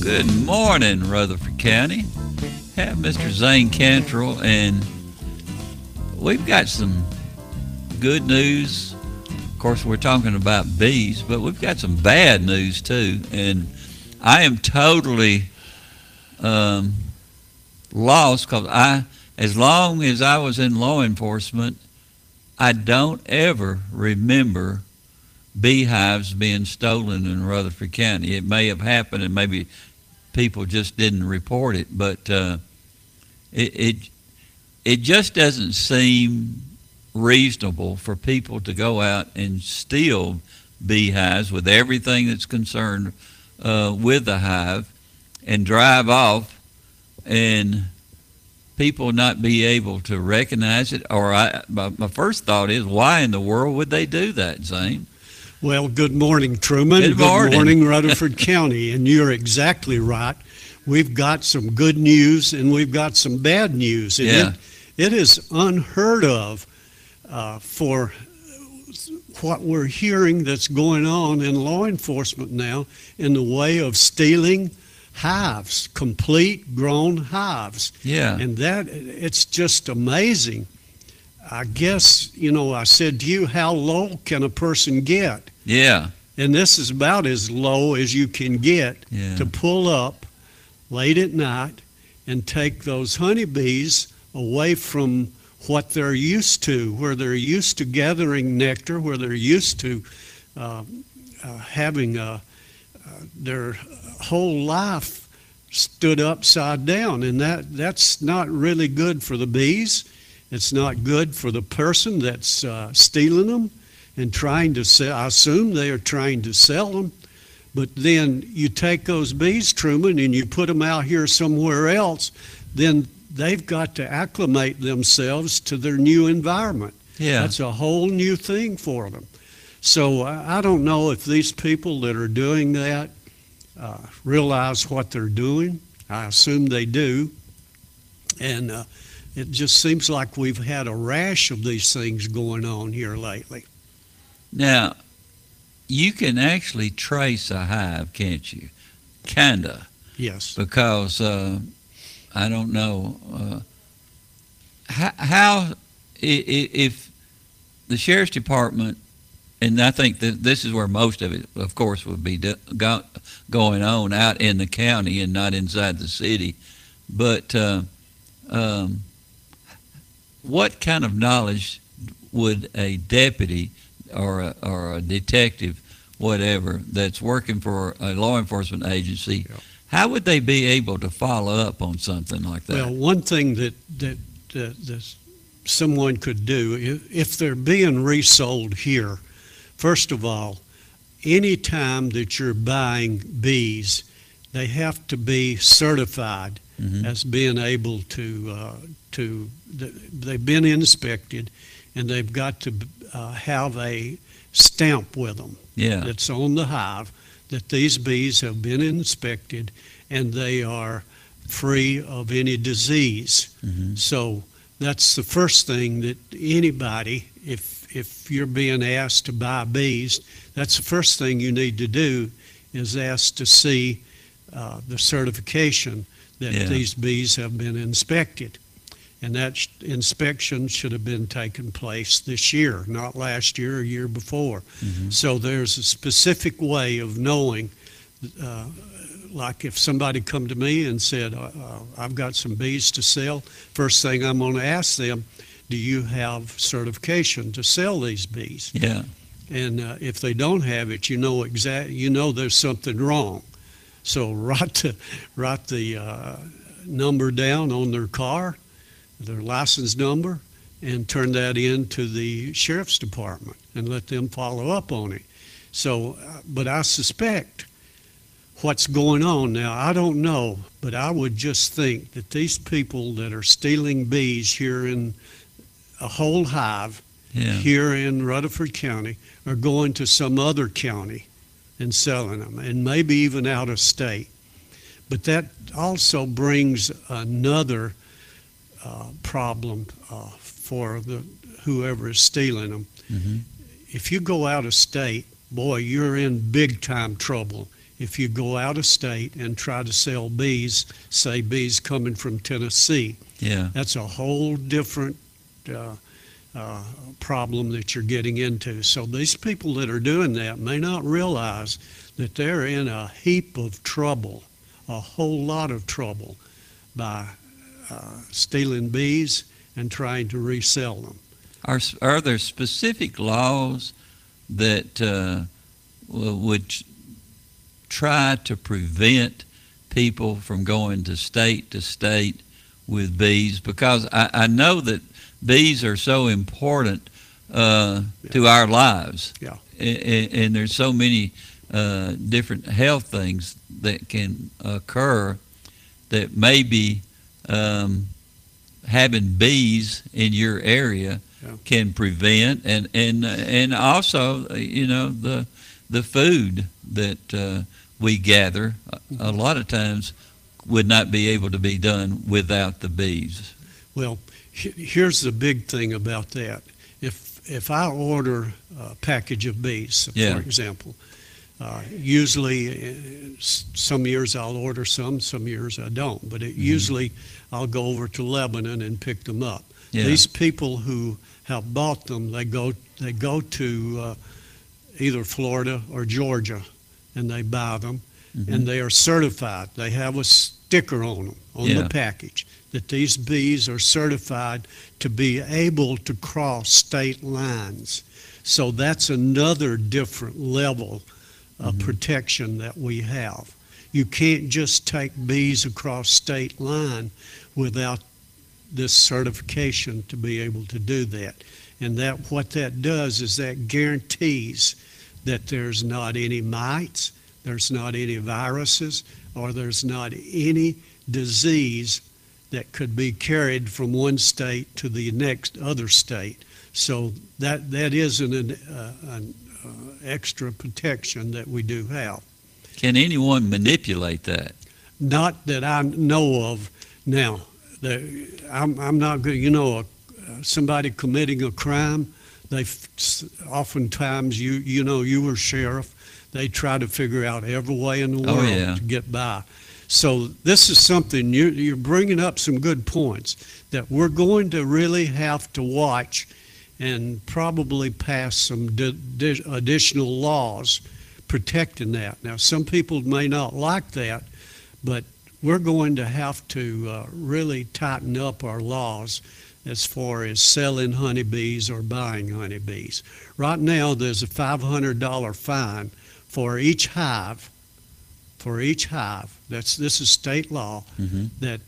Good morning, Rutherford County. Have Mr. Zane Cantrell, and we've got some good news. Of course, we're talking about bees, but we've got some bad news too. And I am totally um, lost because I, as long as I was in law enforcement, I don't ever remember beehives being stolen in Rutherford County. It may have happened, and maybe people just didn't report it, but uh, it, it it just doesn't seem reasonable for people to go out and steal beehives with everything that's concerned uh, with the hive and drive off and people not be able to recognize it. Or I, my, my first thought is why in the world would they do that zane Well, good morning, Truman. Good morning. Rutherford County. And you're exactly right. We've got some good news and we've got some bad news. And Yeah. it, it is unheard of uh, for what we're hearing that's going on in law enforcement now in the way of stealing hives, complete grown hives. yeah And that, it's just amazing. I guess, you know, I said to you, how low can a person get? yeah And this is about as low as you can get Yeah. to pull up late at night and take those honeybees away from what they're used to, where they're used to gathering nectar, where they're used to uh, uh, having uh uh, their whole life stood upside down. And that, that's not really good for the bees. It's not good for the person that's uh, stealing them and trying to sell. I assume they are trying to sell them. But then you take those bees, Truman, and you put them out here somewhere else, then they've got to acclimate themselves to their new environment. yeah That's a whole new thing for them. So I I don't know if these people that are doing that uh, realize what they're doing. I assume they do. And uh, it just seems like we've had a rash of these things going on here lately. Now, you can actually trace a hive, can't you? Kinda, Yes. because uh, I don't know uh, how, how if the sheriff's department, and I think that this is where most of it, of course, would be go, going on out in the county and not inside the city, but uh, um, what kind of knowledge would a deputy or a, or a detective, whatever, that's working for a law enforcement agency, Yeah. how would they be able to follow up on something like that? Well, one thing that, that, that, that someone could do, if, if they're being resold here, first of all, any time that you're buying bees, they have to be certified Mhm. as being able to, uh, to, they've been inspected and they've got to uh, have a stamp with them yeah, that's on the hive that these bees have been inspected and they are free of any disease. Mhm. So that's the first thing that anybody, if if you're being asked to buy bees, that's the first thing you need to do is ask to see uh, the certification that Yeah. these bees have been inspected. And that sh- inspection should have been taken place this year, not last year or year before. Mhm. So there's a specific way of knowing uh, like if somebody come to me and said, uh, uh, I've got some bees to sell, first thing I'm going to ask them, do you have certification to sell these bees? Yeah. And uh, if they don't have it, you know exact, you know there's something wrong. So write the, write the uh, number down on their car, their license number, and turn that in to the sheriff's department and let them follow up on it. So, uh, but I suspect what's going on now. I don't know, but I would just think that these people that are stealing bees here in a whole hive Yeah. here in Rutherford County are going to some other county and selling them, and maybe even out of state. But that also brings another uh, problem uh, for the whoever is stealing them. Mhm. If you go out of state, boy, you're in big time trouble. If you go out of state and try to sell bees, say bees coming from Tennessee, Yeah. that's a whole different uh, uh, problem that you're getting into. So these people that are doing that may not realize that they're in a heap of trouble, a whole lot of trouble, by uh, stealing bees and trying to resell them. Are, are there specific laws that uh, would try to prevent people from going to state to state with bees? Because I, I know that bees are so important uh, to our lives. Yeah. And, and there's so many uh, different health things that can occur that maybe um, having bees in your area Yeah. can prevent and and and also you know the the food that uh, we gather a, a lot of times would not be able to be done without the bees. Well, here's the big thing about that. If if I order a package of bees, Yeah. for example, uh, usually uh, some years I'll order some, some years I don't. But it, usually I'll go over to Lebanon and pick them up. Yeah. These people who have bought them, they go they go to uh, either Florida or Georgia, and they buy them, Mm-hmm. and they are certified. They have a sticker on them on Yeah. the package that these bees are certified to be able to cross state lines. So that's another different level of protection that we have. You can't just take bees across state line without this certification to be able to do that. And that what that does is that guarantees that there's not any mites, there's not any viruses, or there's not any disease that could be carried from one state to the next other state. So that that is an, an, uh, an uh, extra protection that we do have. Can anyone manipulate that? Not that I know of now. The, I'm, I'm not going. You know, uh, somebody committing a crime, they oftentimes you you know you were sheriff. They try to figure out every way in the Oh, world yeah. to get by. So this is something you, you're bringing up some good points that we're going to really have to watch and probably pass some di- di- additional laws protecting that. Now, some people may not like that, but we're going to have to uh, really tighten up our laws as far as selling honeybees or buying honeybees. Right now, there's a $500 fine for each hive, for each hive. That's this is state law Mhm. that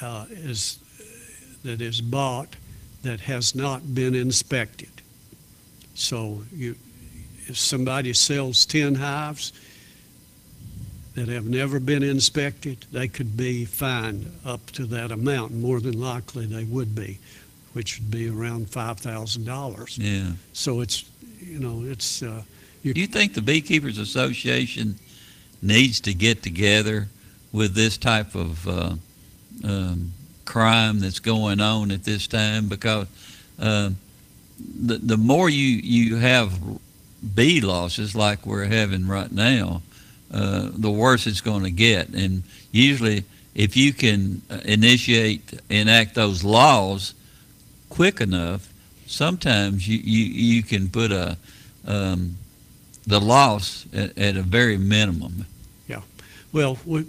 uh, is that is bought that has not been inspected. So you, if somebody sells 10 hives that have never been inspected, they could be fined up to that amount. More than likely, they would be, which would be around $5,000. Yeah. So it's, you know, it's, uh, Do you think the Beekeepers Association needs to get together with this type of uh, um, crime that's going on at this time? Because uh, the the more you you have bee losses like we're having right now, uh, the worse it's going to get. And usually, if you can uh, initiate enact those laws quick enough, sometimes you you, you can put a um, the loss at, at a very minimum. Yeah. Well, we,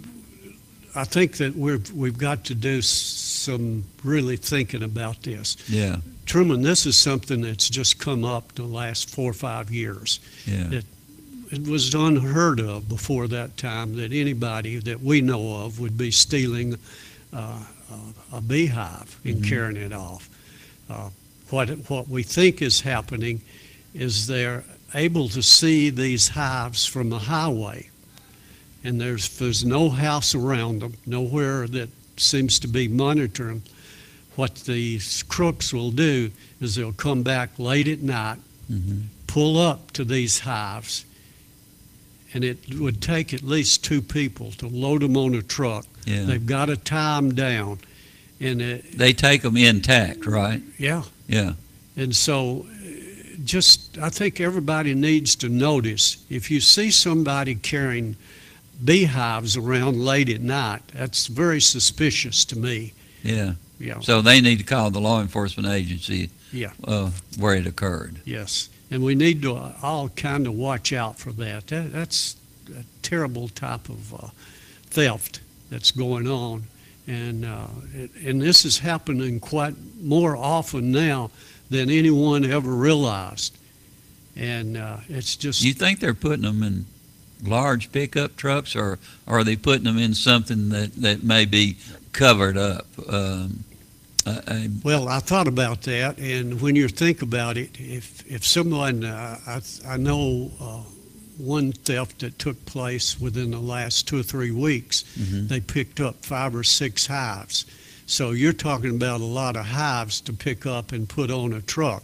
I think that we've, we've got to do some really thinking about this. Yeah, Truman, this is something that's just come up the last four or five years. yeah, It- It was unheard of before that time that anybody that we know of would be stealing uh, a a beehive and Mhm. carrying it off. Uh, What, what we think is happening is they're able to see these hives from the highway. And there's, there's no house around them, nowhere that seems to be monitoring. What these crooks will do is they'll come back late at night mhm, pull up to these hives, and it would take at least two people to load them on a truck. yeah. They've got to tie them down, and it, They take them intact, right? yeah, Yeah, and so just I think everybody needs to notice if you see somebody carrying beehives around late at night, that's very suspicious to me. yeah. Yeah, So they need to call the law enforcement agency. Yeah. Uh, where it occurred. yes, and we need to all kind of watch out for that. that that's a terrible type of uh, theft that's going on, and uh, it, and this is happening quite more often now than anyone ever realized, and uh, it's just You think they're putting them in large pickup trucks, or, or are they putting them in something that, that may be covered up? Um, uh, uh, Well, I thought about that, and when you think about it, if if someone, uh, I I know uh, one theft that took place within the last two or three weeks, mhm. they picked up five or six hives. So you're talking about a lot of hives to pick up and put on a truck.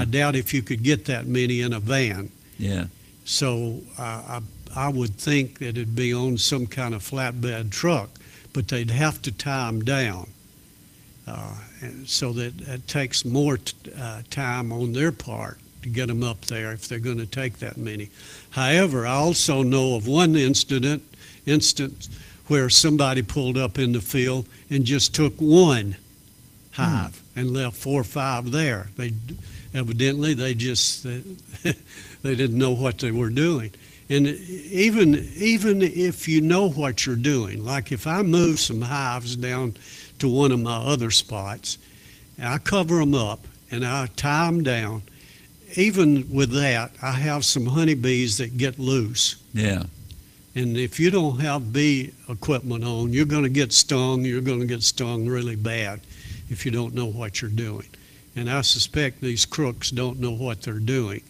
I doubt if you could get that many in a van. yeah, So uh, I I would think that it'd be on some kind of flatbed truck, but they'd have to tie them down. Uh, and so that it takes more t- uh, time on their part to get them up there if they're going to take that many. However, I also know of one incident instance where somebody pulled up in the field and just took one hive hmm. and left four or five there. They evidently they just they, they didn't know what they were doing. And even even if you know what you're doing, like if I move some hives down to one of my other spots, I cover them up and I tie them down. Even with that, I have some honeybees that get loose. yeah, And if you don't have bee equipment on, you're going to get stung. You're going to get stung really bad if you don't know what you're doing. And I suspect these crooks don't know what they're doing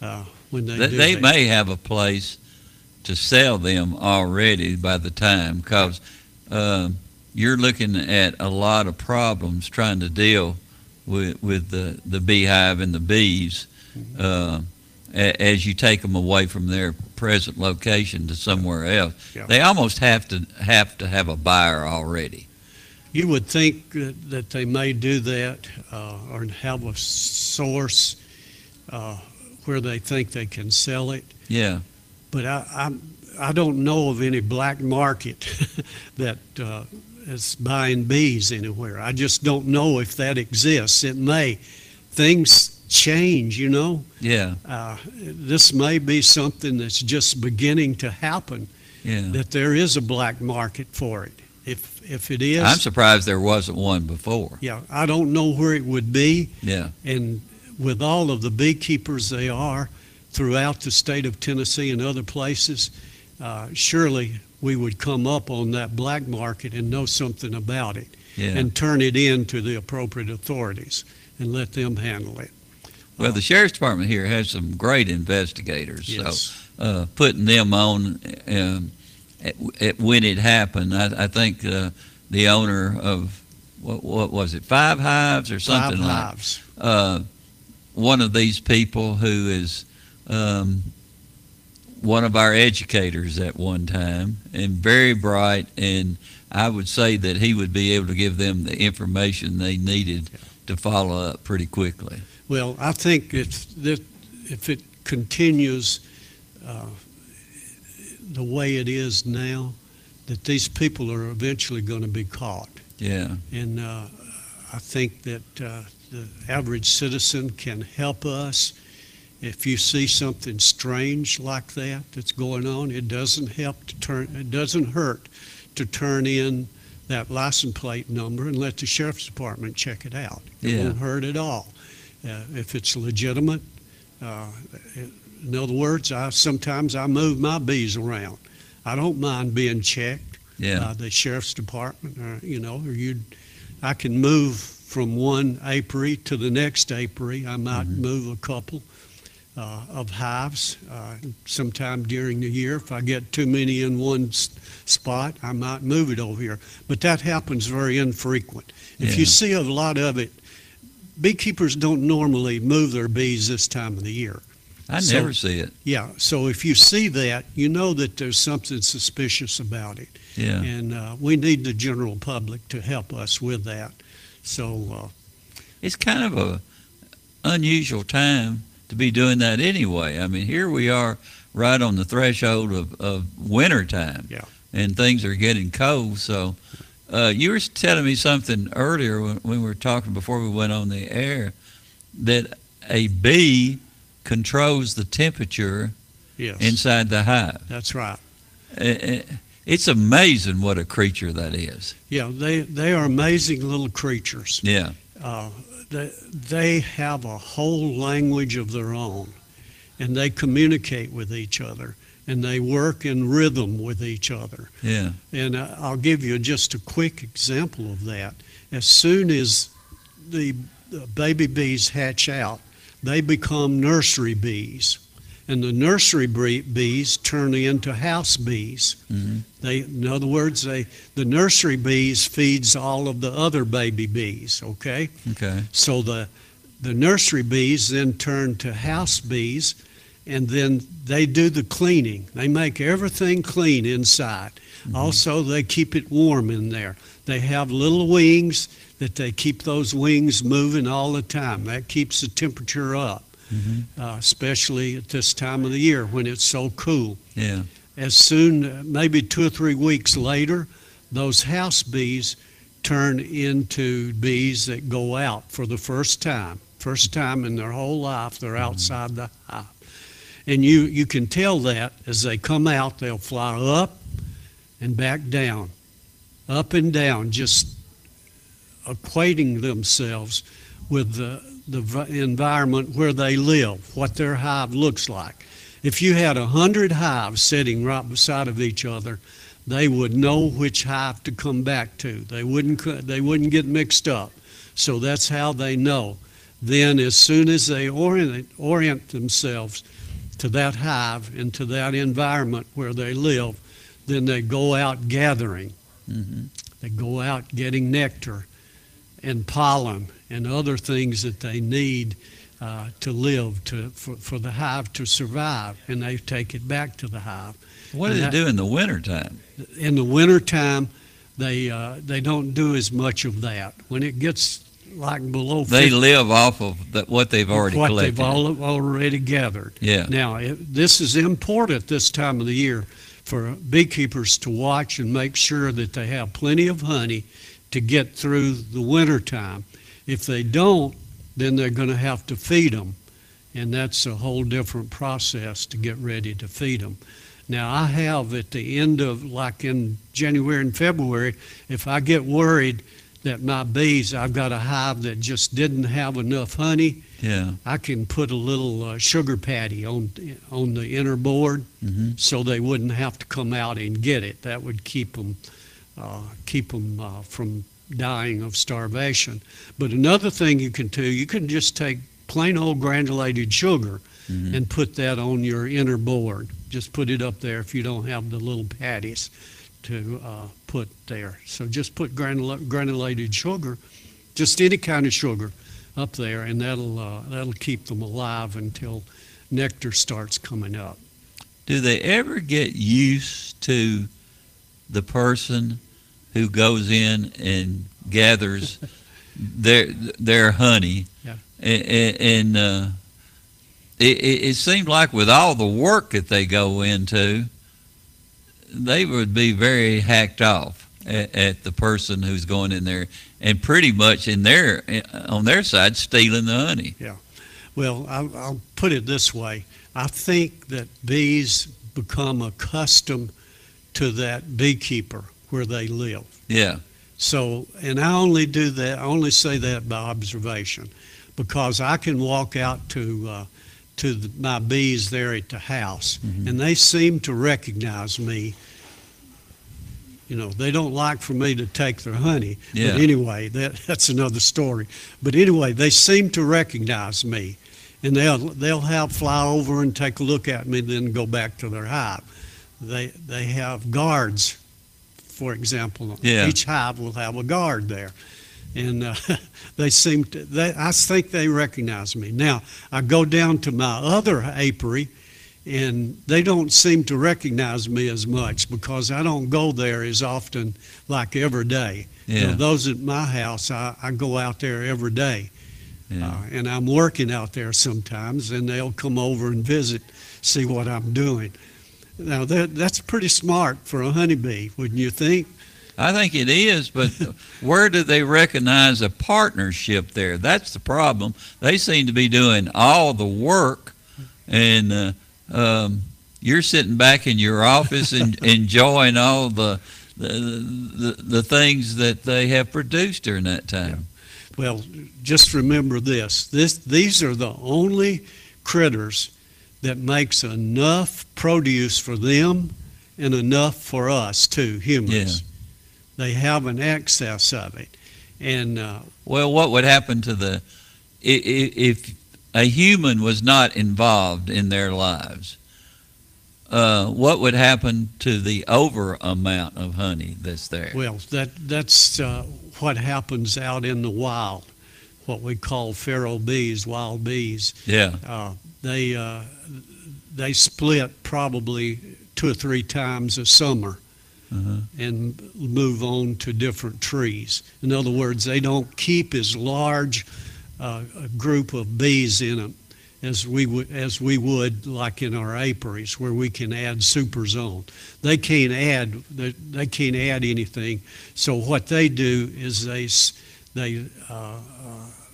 uh, when they They, do they may have a place to sell them already by the time, because um, you're looking at a lot of problems trying to deal with, with the, the beehive and the bees Mm-hmm. uh, a, as you take them away from their present location to somewhere else. Yeah. They almost have to have to have a buyer already. You would think that, that they may do that uh, or have a source uh, where they think they can sell it. Yeah, But I, I'm, I don't know of any black market that is buying bees anywhere. I just don't know if that exists. It may. Things change, you know. yeah, Uh, this may be something that's just beginning to happen, yeah. that there is a black market for it. If, if it is, I'm surprised there wasn't one before. yeah, I don't know where it would be. Yeah, And with all of the beekeepers they are throughout the state of Tennessee and other places, uh, surely we would come up on that black market and know something about it yeah. and turn it in to the appropriate authorities and let them handle it. Well, the sheriff's department here has some great investigators. Yes. So uh, putting them on um, at, at when it happened, I, I think uh, the owner of what, what was it, Five Hives or something Five like hives. uh, one of these people who is um, one of our educators at one time and very bright and I would say that he would be able to give them the information they needed to follow up pretty quickly. Well, I think if, that if it continues uh, the way it is now, that these people are eventually going to be caught. Yeah. And uh, I think that uh, the average citizen can help us If you see something strange like that that's going on, it doesn't help to turn, it doesn't hurt to turn in that license plate number and let the sheriff's department check it out. It Yeah. won't hurt at all. Uh, if it's legitimate, uh, in other words, I, sometimes I move my bees around. I don't mind being checked Yeah. by the sheriff's department, or, you know, or you, I can move from one apiary to the next apiary. I might Mm-hmm. move a couple uh, of hives uh, sometime during the year. If I get too many in one s- spot, I might move it over here. But that happens very infrequent. If Yeah. you see a lot of it, beekeepers don't normally move their bees this time of the year. I So- never see it. Yeah, so if you see that, you know that there's something suspicious about it. Yeah. And uh, we need the general public to help us with that. So, uh, It's kind of a unusual time to be doing that anyway. I mean, here we are right on the threshold of, of winter time. Yeah. And things are getting cold. So uh, you were telling me something earlier when, when we were talking before we went on the air that a bee controls the temperature yes, inside the hive. that's right. It's amazing what a creature that is. Yeah, they, they are amazing little creatures. Yeah. Uh, they, they have a whole language of their own, and they communicate with each other, and they work in rhythm with each other. Yeah. And I'll give you just a quick example of that. As soon as the baby bees hatch out, they become nursery bees. And the nursery bees turn into house bees. Mhm. They, in other words, they, the nursery bees feeds all of the other baby bees, okay? Okay. So the, the nursery bees then turn to house bees, and then they do the cleaning. They make everything clean inside. Also, they keep it warm in there. They have little wings that they keep those wings moving all the time. That keeps the temperature up, Mhm. uh, especially at this time of the year when it's so cool Yeah. as soon, maybe two or three weeks later, those house bees turn into bees that go out for the first time. First time in their whole life, they're outside the hive. And you, you can tell that as they come out, they'll fly up and back down, up and down, just equating themselves with the, the v- environment where they live, what their hive looks like. If you had a hundred hives sitting right beside of each other, they would know which hive to come back to. They wouldn't they wouldn't get mixed up. So that's how they know. Then as soon as they orient orient themselves to that hive and to that environment where they live, then they go out gathering. hmm They go out getting nectar and pollen and other things that they need uh, to live to for, for the hive to survive, and they take it back to the hive. What do And they that- do in the wintertime? In the wintertime, they uh, they don't do as much of that. When it gets like below They 50, live off of that, what they've already what collected. they've all, already gathered. yeah. Now, it, this is important this time of the year for beekeepers to watch and make sure that they have plenty of honey to get through the winter time. If they don't, then they're going to have to feed them, and that's a whole different process to get ready to feed them. Now, I have at the end of, like in January and February, if I get worried that my bees, I've got a hive that just didn't have enough honey, Yeah. I can put a little uh, sugar patty on on the inner board, hmm so they wouldn't have to come out and get it. That would keep them uh, keep them uh, from dying of starvation. But another thing you can do, you can just take plain old granulated sugar Mhm. and put that on your inner board. Just put it up there if you don't have the little patties to uh, put there. So just put granula- granulated sugar, just any kind of sugar, up there, and that'll uh, that'll keep them alive until nectar starts coming up. Do they ever get used to the person who goes in and gathers their their honey? Yeah. And, and uh, it, it, seemed like with all the work that they go into, they would be very hacked off at, at the person who's going in there and pretty much in their on their side stealing the honey. Yeah. Well, I'll, I'll put it this way I think that bees become accustomed to that beekeeper where they live. Yeah. So, and I only do that, I only say that by observation because I can walk out to, uh, to the, my bees there at the house Mhm. and they seem to recognize me. You know, they don't like for me to take their honey. Yeah. But anyway, that, that's another story. But anyway, they seem to recognize me and they'll, they'll have fly over and take a look at me, then go back to their hive. They, they have guards, for example. Yeah. Each hive will have a guard there. And uh, they seem to, they, I think they recognize me. Now, I go down to my other apiary, and they don't seem to recognize me as much because I don't go there as often like every day. You know, those at my house, I, I go out there every day. Yeah. Uh, and I'm working out there sometimes, and they'll come over and visit, see what I'm doing. Now, that, that's pretty smart for a honeybee, wouldn't you think? I think it is, but where do they recognize a partnership there? That's the problem. They seem to be doing all the work, and uh, um, you're sitting back in your office and enjoying all the the, the the things that they have produced during that time. Well, just remember this. This these are the only critters that makes enough produce for them and enough for us too, humans. They have an excess of it. And uh, Well, what would happen to the if a human was not involved in their lives? Uh, what would happen to the over amount of honey that's there? well, that that's uh, what happens out in the wild, what we call feral bees, wild bees. Yeah, Uh, they uh, they split probably two or three times a summer uh-huh. and move on to different trees. In other words, they don't keep as large uh, a group of bees in them as we would as we would like in our apiaries where we can add supers on. They can't add they, they can't add anything. So what they do is they they uh,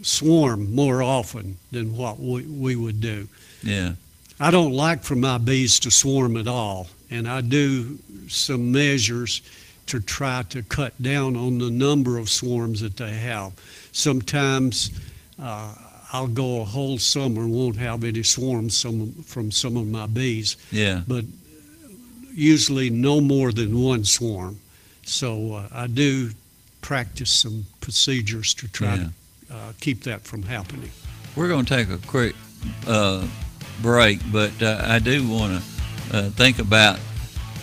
swarm more often than what we, we would do. yeah, I don't like for my bees to swarm at all, and I do some measures to try to cut down on the number of swarms that they have. Sometimes uh, I'll go a whole summer and won't have any swarms some, from some of my bees, yeah. but usually no more than one swarm. So uh, I do practice some procedures to try Yeah. to uh, keep that from happening. We're going to take a quick uh, break, but uh, I do want to uh, think about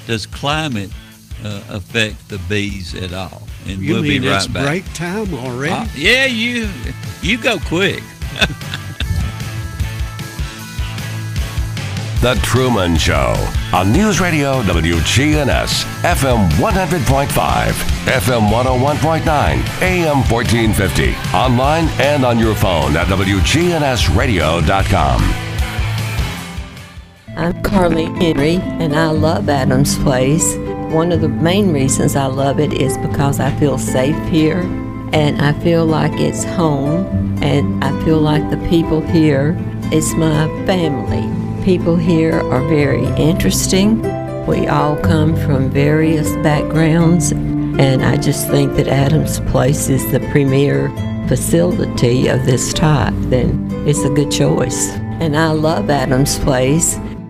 does climate uh, affect the bees at all? And You we'll mean be right it's back. break time already? Uh, yeah, you you go quick. The Truman Show on News Radio WGNS, FM 100.5, FM 101.9, AM 1450, online and on your phone at WGNSradio.com. I'm Carly Henry, and I love Adams Place. One of the main reasons I love it is because I feel safe here, and I feel like it's home, and I feel like the people here is my family. People here are very interesting. We all come from various backgrounds, and I just think that Adams Place is the premier facility of this type, then it's a good choice. And I love Adams Place.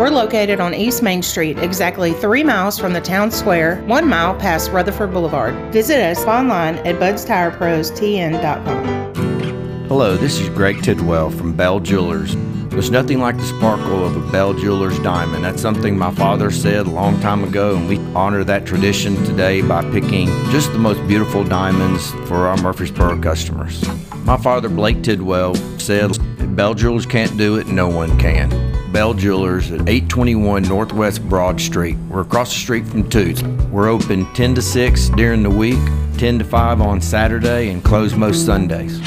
We're located on East Main Street, exactly three miles from the town square, one mile past Rutherford Boulevard. Visit us online at budstireprostn.com. Hello, this is Greg Tidwell from Bell Jewelers. There's nothing like the sparkle of a Bell Jewelers diamond. That's something my father said a long time ago, and we honor that tradition today by picking just the most beautiful diamonds for our Murfreesboro customers. My father, Blake Tidwell, said, Bell Jewelers can't do it, no one can. Bell Jewelers at 821 Northwest Broad Street. We're across the street from Toots. We're open 10 to 6 during the week, 10 to 5 on Saturday, and close most Sundays.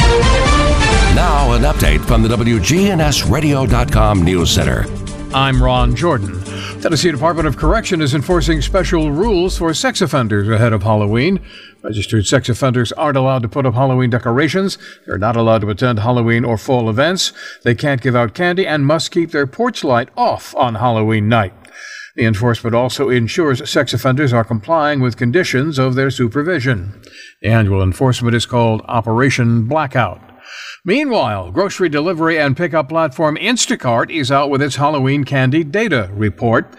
Now, an update from the WGNSradio.com News Center. I'm Ron Jordan. Tennessee Department of Correction is enforcing special rules for sex offenders ahead of Halloween. Registered sex offenders aren't allowed to put up Halloween decorations. They're not allowed to attend Halloween or fall events. They can't give out candy and must keep their porch light off on Halloween night. The enforcement also ensures sex offenders are complying with conditions of their supervision. The annual enforcement is called Operation Blackout. Meanwhile, grocery delivery and pickup platform Instacart is out with its Halloween candy data report.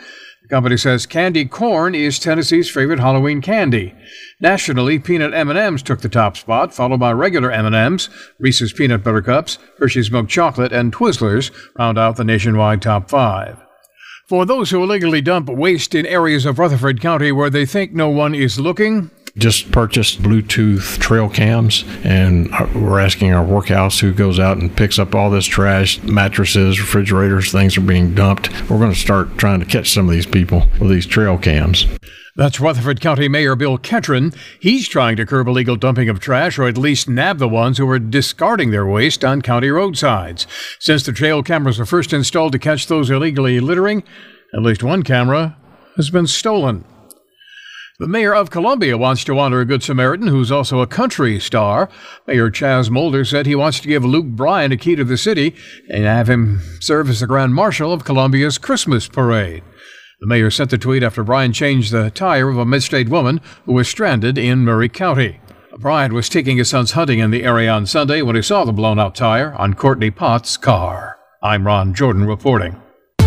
The company says candy corn is Tennessee's favorite Halloween candy. Nationally, peanut M&Ms took the top spot, followed by regular M&Ms, Reese's peanut butter cups, Hershey's milk chocolate, and Twizzlers round out the nationwide top 5. For those who illegally dump waste in areas of Rutherford County where they think no one is looking, just purchased Bluetooth trail cams, and uh, we're asking our workhouse who goes out and picks up all this trash, mattresses, refrigerators, things are being dumped. We're going to start trying to catch some of these people with these trail cams. That's Rutherford County Mayor Bill Ketron. He's trying to curb illegal dumping of trash or at least nab the ones who are discarding their waste on county roadsides. Since the trail cameras were first installed to catch those illegally littering, at least one camera has been stolen. The mayor of Columbia wants to honor a Good Samaritan who's also a country star. Mayor Chaz Molder said he wants to give Luke Bryan a key to the city and have him serve as the Grand Marshal of Columbia's Christmas parade. The mayor sent the tweet after Bryan changed the tire of a midstate woman who was stranded in Maury County. Bryan was taking his sons hunting in the area on Sunday when he saw the blown out tire on Courtney Potts' car. I'm Ron Jordan reporting.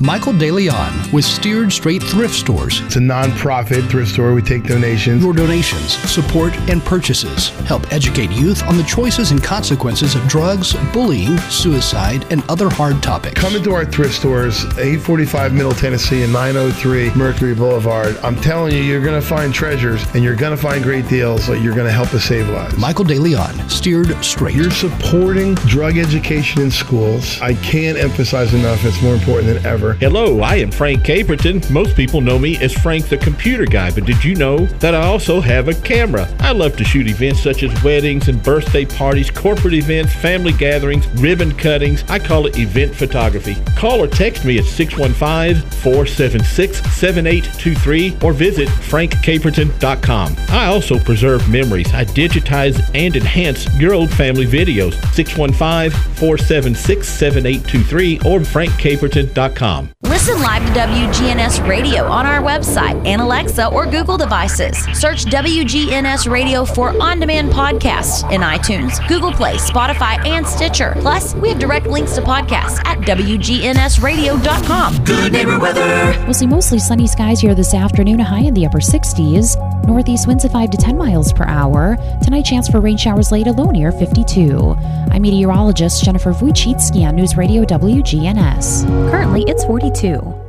Michael DeLeon with Steered Straight Thrift Stores. It's a non-profit thrift store. We take donations. Your donations, support, and purchases help educate youth on the choices and consequences of drugs, bullying, suicide, and other hard topics. Come into our thrift stores, 845 Middle Tennessee and 903 Mercury Boulevard. I'm telling you, you're going to find treasures and you're going to find great deals. You're going to help us save lives. Michael DeLeon, Steered Straight. You're supporting drug education in schools. I can't emphasize enough. It's more important than ever. Hello, I am Frank Caperton. Most people know me as Frank the Computer Guy, but did you know that I also have a camera? I love to shoot events such as weddings and birthday parties, corporate events, family gatherings, ribbon cuttings. I call it event photography. Call or text me at 615 476 7823 or visit frankcaperton.com. I also preserve memories. I digitize and enhance your old family videos. 615 476 7823 or frankcaperton.com. Listen live to WGNS Radio on our website and Alexa or Google devices. Search WGNS Radio for on demand podcasts in iTunes, Google Play, Spotify, and Stitcher. Plus, we have direct links to podcasts at WGNSradio.com. Good neighbor weather. We'll see mostly sunny skies here this afternoon, a high in the upper 60s. Northeast winds at 5 to 10 miles per hour. Tonight, chance for rain showers late, a low near 52. I'm meteorologist Jennifer Wojcicki on News Radio WGNS. Currently, it's 42.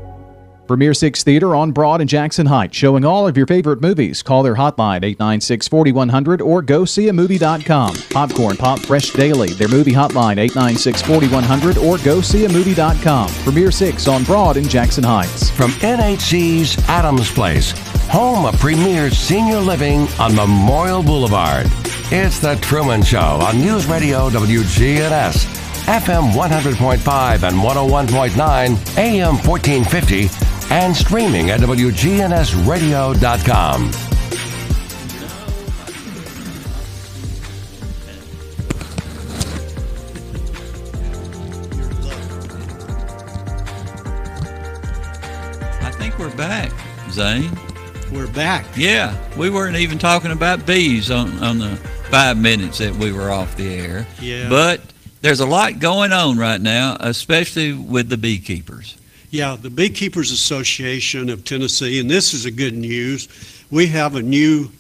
Premier Six Theater on Broad and Jackson Heights, showing all of your favorite movies. Call their hotline 896-4100 or go see a movie.com. Popcorn Pop Fresh Daily, their movie hotline 896-4100 or go see a movie.com. Premier Six on Broad and Jackson Heights. From NHC's Adams Place, home of premier senior living on Memorial Boulevard. It's The Truman Show on News Radio WGNS. FM 100.5 and 101.9, AM 1450, and streaming at WGNSradio.com. I think we're back, Zane. We're back. Yeah, we weren't even talking about bees on, on the five minutes that we were off the air. Yeah. But there's a lot going on right now, especially with the beekeepers. Yeah, the Beekeepers Association of Tennessee, and this is a good news. We have a new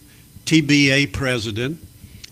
TBA president.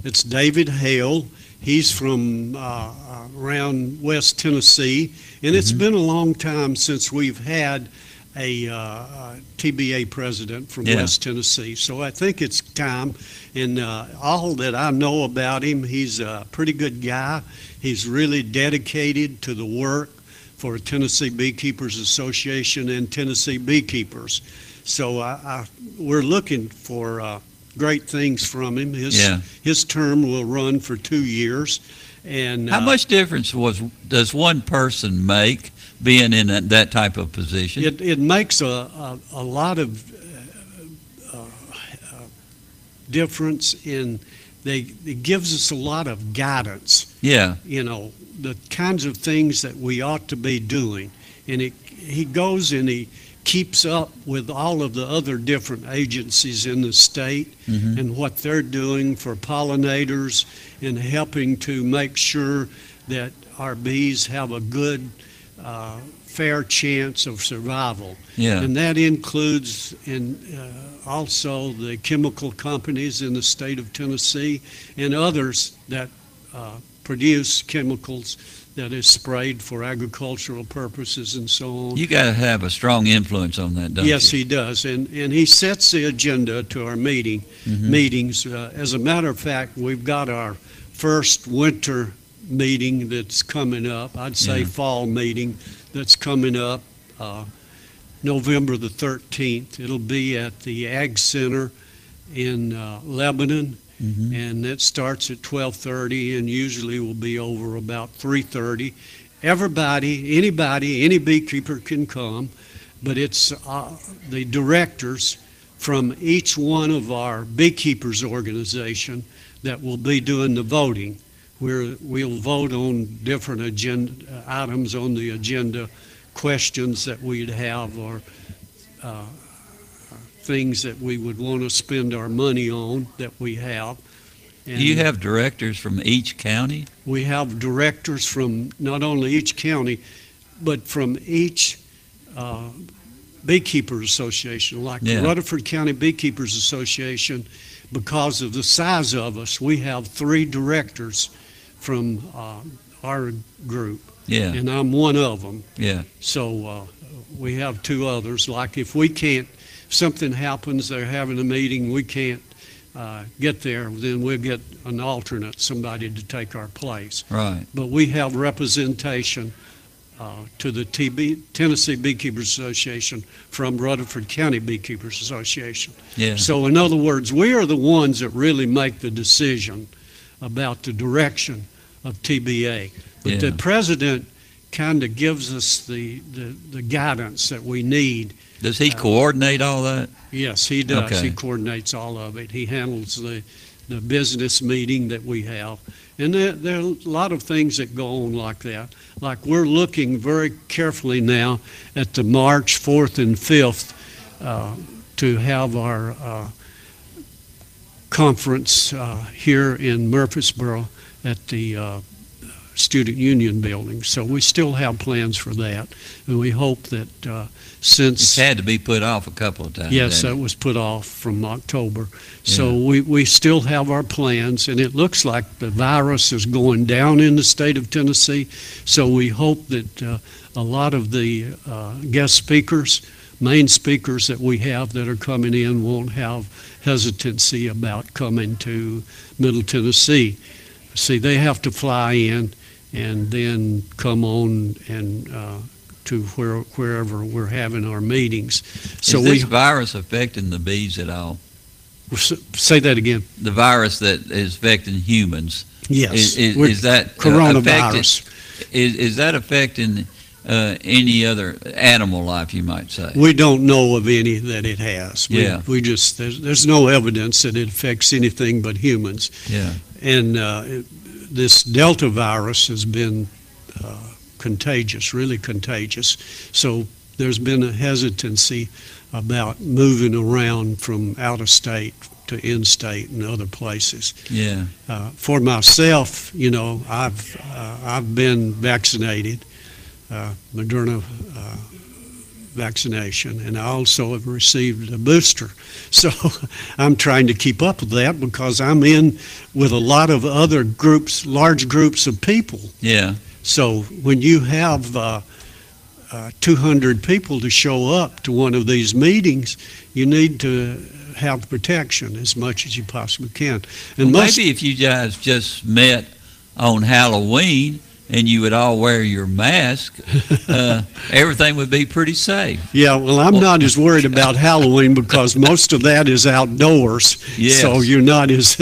It's David Hale. He's from uh, around West Tennessee, and it's been a long time since we've had a uh, TBA president from Yeah. West Tennessee. So I think it's time. And uh, all that I know about him, he's a pretty good guy. He's really dedicated to the work for Tennessee Beekeepers Association and Tennessee beekeepers. So I, I, we're looking for uh, great things from him. His Yeah. his term will run for two years. And How uh, much difference was does one person make being in that, that type of position? It, it makes a, a, a lot of uh, uh, difference in, they, it gives us a lot of guidance, yeah, you know, the kinds of things that we ought to be doing. And it, he goes and he keeps up with all of the other different agencies in the state Mhm. and what they're doing for pollinators and helping to make sure that our bees have a good, uh, fair chance of survival. Yeah. And that includes in, uh, also the chemical companies in the state of Tennessee and others that uh, produce chemicals that is sprayed for agricultural purposes and so on. you got to have a strong influence on that, don't Yes, you? he does, and, and he sets the agenda to our meeting, Mhm. meetings. Uh, As a matter of fact, we've got our first winter meeting that's coming up, I'd say Yeah. fall meeting that's coming up, uh, November the 13th. It'll be at the Ag Center in uh, Lebanon, Mhm. and it starts at 12:30 and usually will be over about 3:30. Everybody, anybody, any beekeeper can come, but it's uh, the directors from each one of our beekeepers organization that will be doing the voting. We're, we'll vote on different agenda, items on the agenda, questions that we'd have or uh, things that we would want to spend our money on that we have. Do you have directors from each county? We have directors from not only each county, but from each uh, beekeepers association, like the Yeah. Rutherford County Beekeepers Association. Because of the size of us, we have three directors from uh, our group, Yeah, and I'm one of them. yeah, So uh, we have two others. Like if we can't, if something happens, they're having a meeting, we can't uh, get there, then we'll get an alternate, somebody to take our place. right. But we have representation uh, to the TB, Tennessee Beekeepers Association from Rutherford County Beekeepers Association. Yeah, So in other words, we are the ones that really make the decision about the direction of TBA. But the president kind of gives us the, the, the guidance that we need. does he coordinate all that? Yes, he does. Okay. He coordinates all of it. He handles the, the business meeting that we have. And there, there are a lot of things that go on like that. Like we're looking very carefully now at the March 4th and 5th uh, to have our uh, conference uh, here in Murfreesboro at the uh, Student Union Building. So we still have plans for that. And we hope that uh, since. It's had to be put off a couple of times. Yes, that it? was put off from October. So we, we still have our plans, and it looks like the virus is going down in the state of Tennessee. So we hope that uh, a lot of the uh, guest speakers, main speakers that we have that are coming in won't have hesitancy about coming to Middle Tennessee. See, they have to fly in and then come on and uh, to where, wherever we're having our meetings. So Is we this virus affecting the bees at all? Say that again. The virus that is affecting humans? Yes. Is, is, is that uh, Coronavirus. affecting- Is, is that affecting uh, any other animal life, you might say? We don't know of any that it has. We- Yeah. We just, there's, there's no evidence that it affects anything but humans. Yeah. And uh, it- this Delta virus has been uh, contagious, really contagious. So there's been a hesitancy about moving around from out of state to in-state and other places. Yeah. Uh, for myself, you know, I've uh, I've been vaccinated, uh, Moderna uh, vaccination, and I also have received a booster. So I'm trying to keep up with that because I'm in with a lot of other groups, large groups of people. Yeah. So when you have uh, uh, 200 people to show up to one of these meetings, you need to have protection as much as you possibly can. And And most, maybe if you guys just met on Halloween and you would all wear your mask, uh, everything would be pretty safe. yeah, well, I'm not as worried about Halloween because most of that is outdoors. Yes. So you're not as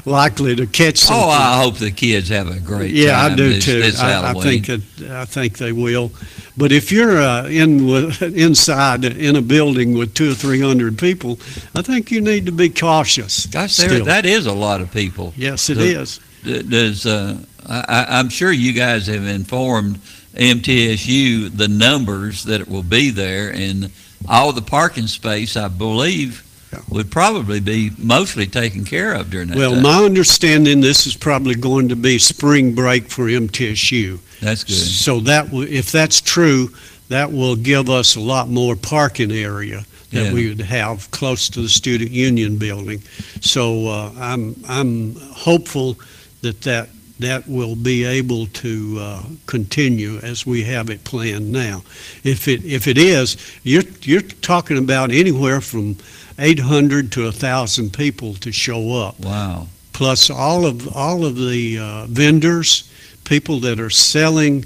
likely to catch something. Oh, I hope the kids have a great Yeah. I do this, too. This I, I think it, I think they will. But if you're uh, in inside in a building with two or three hundred people, I think you need to be cautious. Gosh, there, that is a lot of people. yes, it The- is. Does uh, I, I'm sure you guys have informed MTSU the numbers that it will be there, and all the parking space, I believe, would probably be mostly taken care of during that Well, time. my understanding, this is probably going to be spring break for MTSU. That's good. So that, w- if that's true, that will give us a lot more parking area that Yeah. we would have close to the Student Union building. So uh, I'm, I'm hopeful that that, that will be able to uh, continue as we have it planned now. If it, if it is, you're, you're talking about anywhere from 800 to 1,000 people to show up Wow. plus all of all of the uh, vendors, people that are selling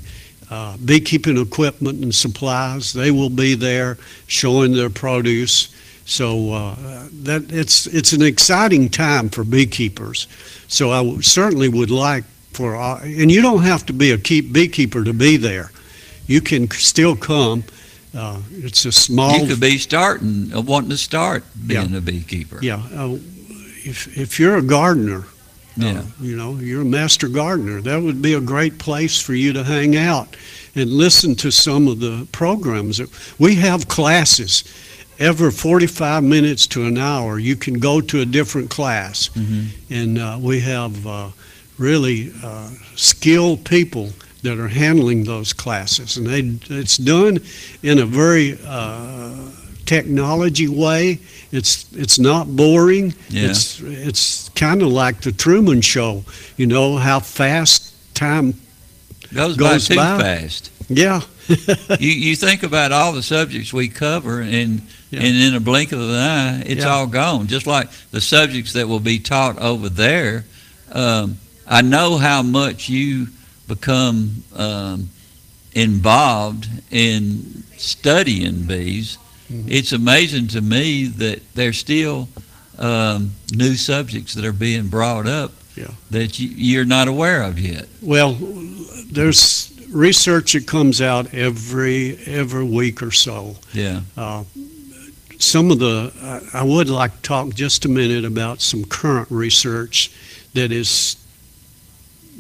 uh, beekeeping equipment and supplies. They will be there showing their produce. So uh, that it's it's an exciting time for beekeepers. So I w- certainly would like for uh, and you don't have to be a keep beekeeper to be there. You can still come. Uh, it's a small. You could be starting, uh, wanting to start being Yeah. a beekeeper. Yeah, uh, if if you're a gardener, Yeah. uh, you know, you're a master gardener. That would be a great place for you to hang out and listen to some of the programs. We have classes every 45 minutes to an hour. You can go to a different class, Mhm. and uh, we have uh, really uh, skilled people that are handling those classes, and they it's done in a very uh, technology way. It's it's not boring. Yeah. It's it's kind of like the Truman Show. You know how fast time Goes, Goes by too by. fast. Yeah. you you think about all the subjects we cover, and Yeah. and in a blink of an eye, it's Yeah. all gone. Just like the subjects that will be taught over there. Um, I know how much you become um, involved in studying bees. Mm-hmm. It's amazing to me that there's still um, new subjects that are being brought up Yeah. that you, you're not aware of yet. Well, there's research that comes out every every week or so. Yeah. Uh, some of the I I would like to talk just a minute about some current research that is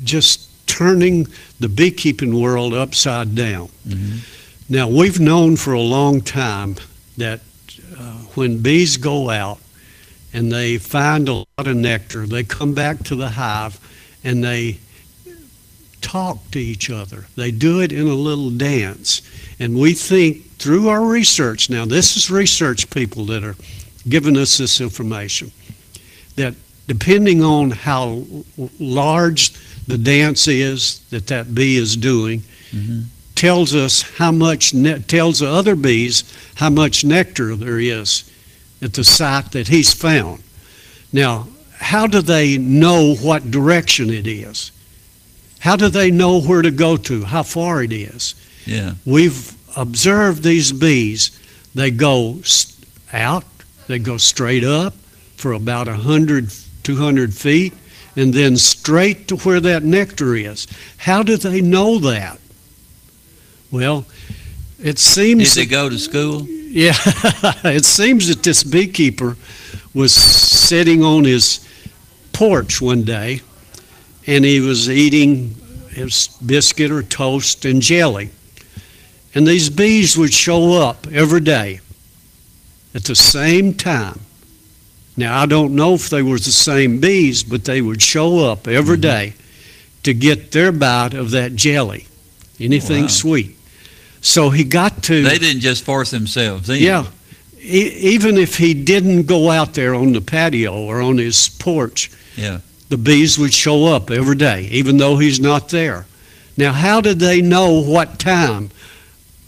just turning the beekeeping world upside down. Mhm. Now, we've known for a long time that uh, when bees go out and they find a lot of nectar, they come back to the hive and they talk to each other. They do it in a little dance. And we think through our research, now this is research people that are giving us this information, that depending on how large the dance is that that bee is doing, Mhm. tells us how much, ne- tells the other bees how much nectar there is at the site that he's found. Now, how do they know what direction it is? How do they know where to go to, how far it is? Yeah. We've observed these bees. They go out, they go straight up for about 100, 200 feet, and then straight to where that nectar is. How do they know that? Well, it seems. Did they go to school? Yeah, it seems that this beekeeper was sitting on his porch one day and he was eating his biscuit or toast and jelly. And these bees would show up every day at the same time. Now, I don't know if they were the same bees, but they would show up every mm-hmm. day to get their bite of that jelly, anything Wow. sweet. So he got to. They didn't just force themselves in. Yeah. E- even if he didn't go out there on the patio or on his porch, Yeah. the bees would show up every day, even though he's not there. Now, how did they know what time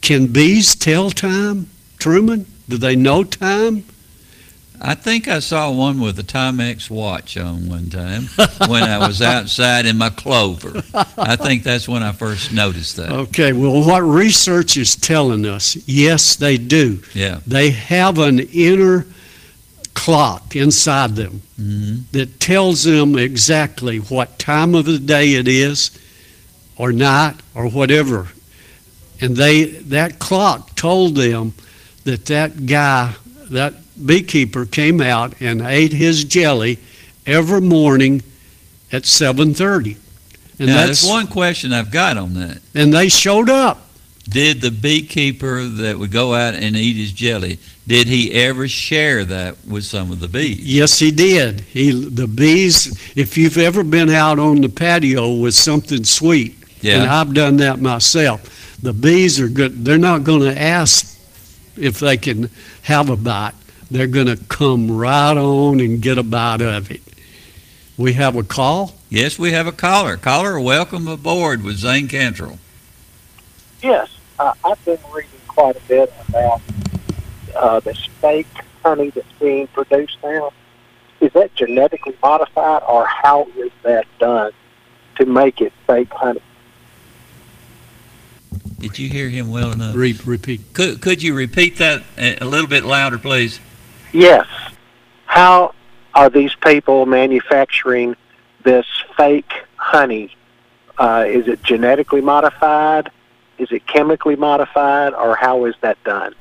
Can bees tell time, Truman? Do they know time? I think I saw one with a Timex watch on one time when I was outside in my clover. I think that's when I first noticed that. Okay, well, what research is telling us, yes, they do. Yeah. They have an inner clock inside them hmm that tells them exactly what time of the day it is or night or whatever. And they that clock told them that that guy, that beekeeper came out and ate his jelly every morning at 7:30. And now, that's one question I've got on that. and they showed up. Did the beekeeper that would go out and eat his jelly, did he ever share that with some of the bees? Yes, he did. He the bees. If you've ever been out on the patio with something sweet, Yeah. and I've done that myself, the bees are good. They're not going to ask if they can have a bite. They're going to come right on and get a bite of it. We have a call. Yes, we have a caller. Caller, welcome aboard with Zane Cantrell. Yes, uh, I've been reading quite a bit about uh, this fake honey that's being produced now. Is that genetically modified, or how is that done to make it fake honey? Did you hear him well enough? Re- repeat. Could, could you repeat that a a little bit louder, please? Yes. How are these people manufacturing this fake honey? Uh, is it genetically modified? Is it chemically modified, or how is that done?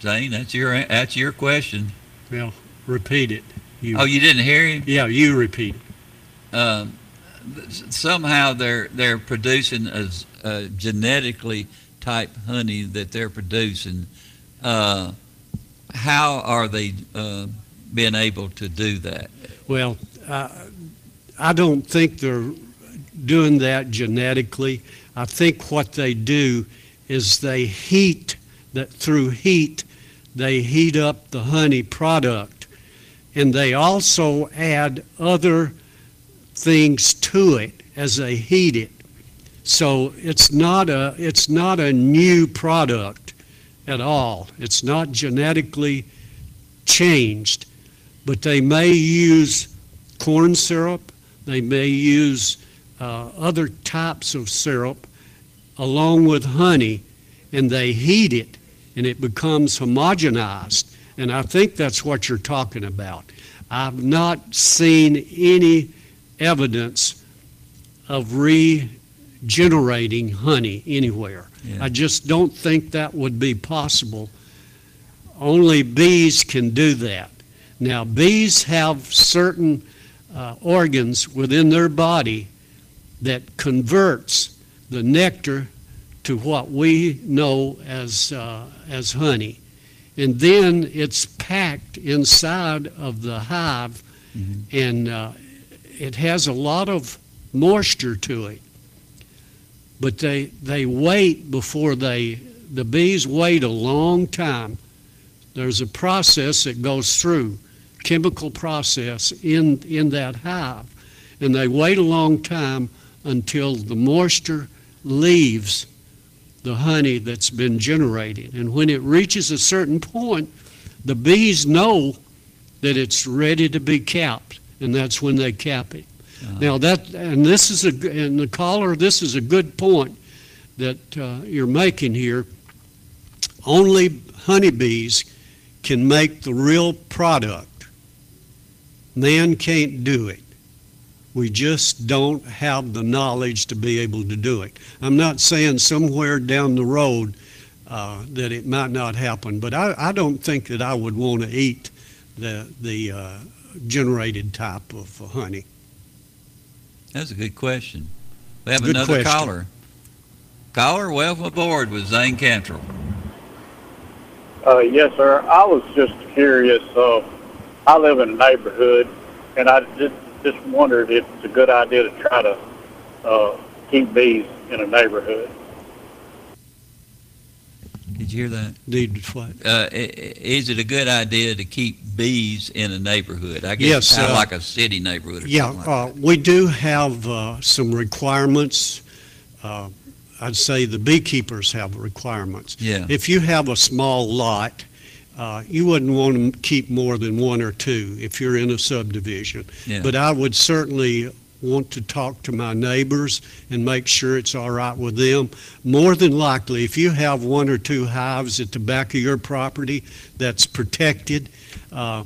Zane, that's your that's your question. Well, repeat it. You, Oh, you didn't hear him? Yeah, you repeat. it. Um, somehow they're they're producing a, s- a genetically type honey that they're producing. Uh, how are they uh, being able to do that? Well, uh, I don't think they're doing that genetically. I think what they do is they heat that through heat, they heat up the honey product, and they also add other things to it as they heat it. So it's not a it's not a new product at all. It's not genetically changed, but they may use corn syrup. They may use uh, other types of syrup along with honey, and they heat it, and it becomes homogenized. And I think that's what you're talking about. I've not seen any evidence of regenerating honey anywhere. Yeah. I just don't think that would be possible. Only bees can do that. Now, bees have certain uh, organs within their body that converts the nectar to what we know as, uh, as honey. And then it's packed inside of the hive, and uh, it has a lot of moisture to it. But they, they wait before they, the bees wait a long time. There's a process that goes through, chemical process in, in that hive. And they wait a long time until the moisture leaves the honey that's been generated. And when it reaches a certain point, the bees know that it's ready to be capped, and that's when they cap it. Now that, and this is a, and the caller, this is a good point that uh, you're making here. Only honeybees can make the real product. Man can't do it. We just don't have the knowledge to be able to do it. I'm not saying somewhere down the road uh, that it might not happen, but I, I don't think that I would want to eat the, the uh, generated type of uh, honey. That's a good question. We have Good another question. caller. Caller, welcome aboard with Zane Cantrell. Uh, yes, sir. I was just curious. Uh, I live in a neighborhood, and I just just wondered if it's a good idea to try to uh, keep bees in a neighborhood. Did you hear that? Need what? Uh, is it a good idea to keep bees in a neighborhood? I guess Yes, kind of uh, like a city neighborhood. Or Yeah, something like uh, we do have uh, some requirements uh, I'd say the beekeepers have requirements. Yeah. If you have a small lot, uh, you wouldn't want to keep more than one or two if you're in a subdivision. Yeah. But I would certainly want to talk to my neighbors and make sure it's all right with them. More than likely, if you have one or two hives at the back of your property that's protected uh,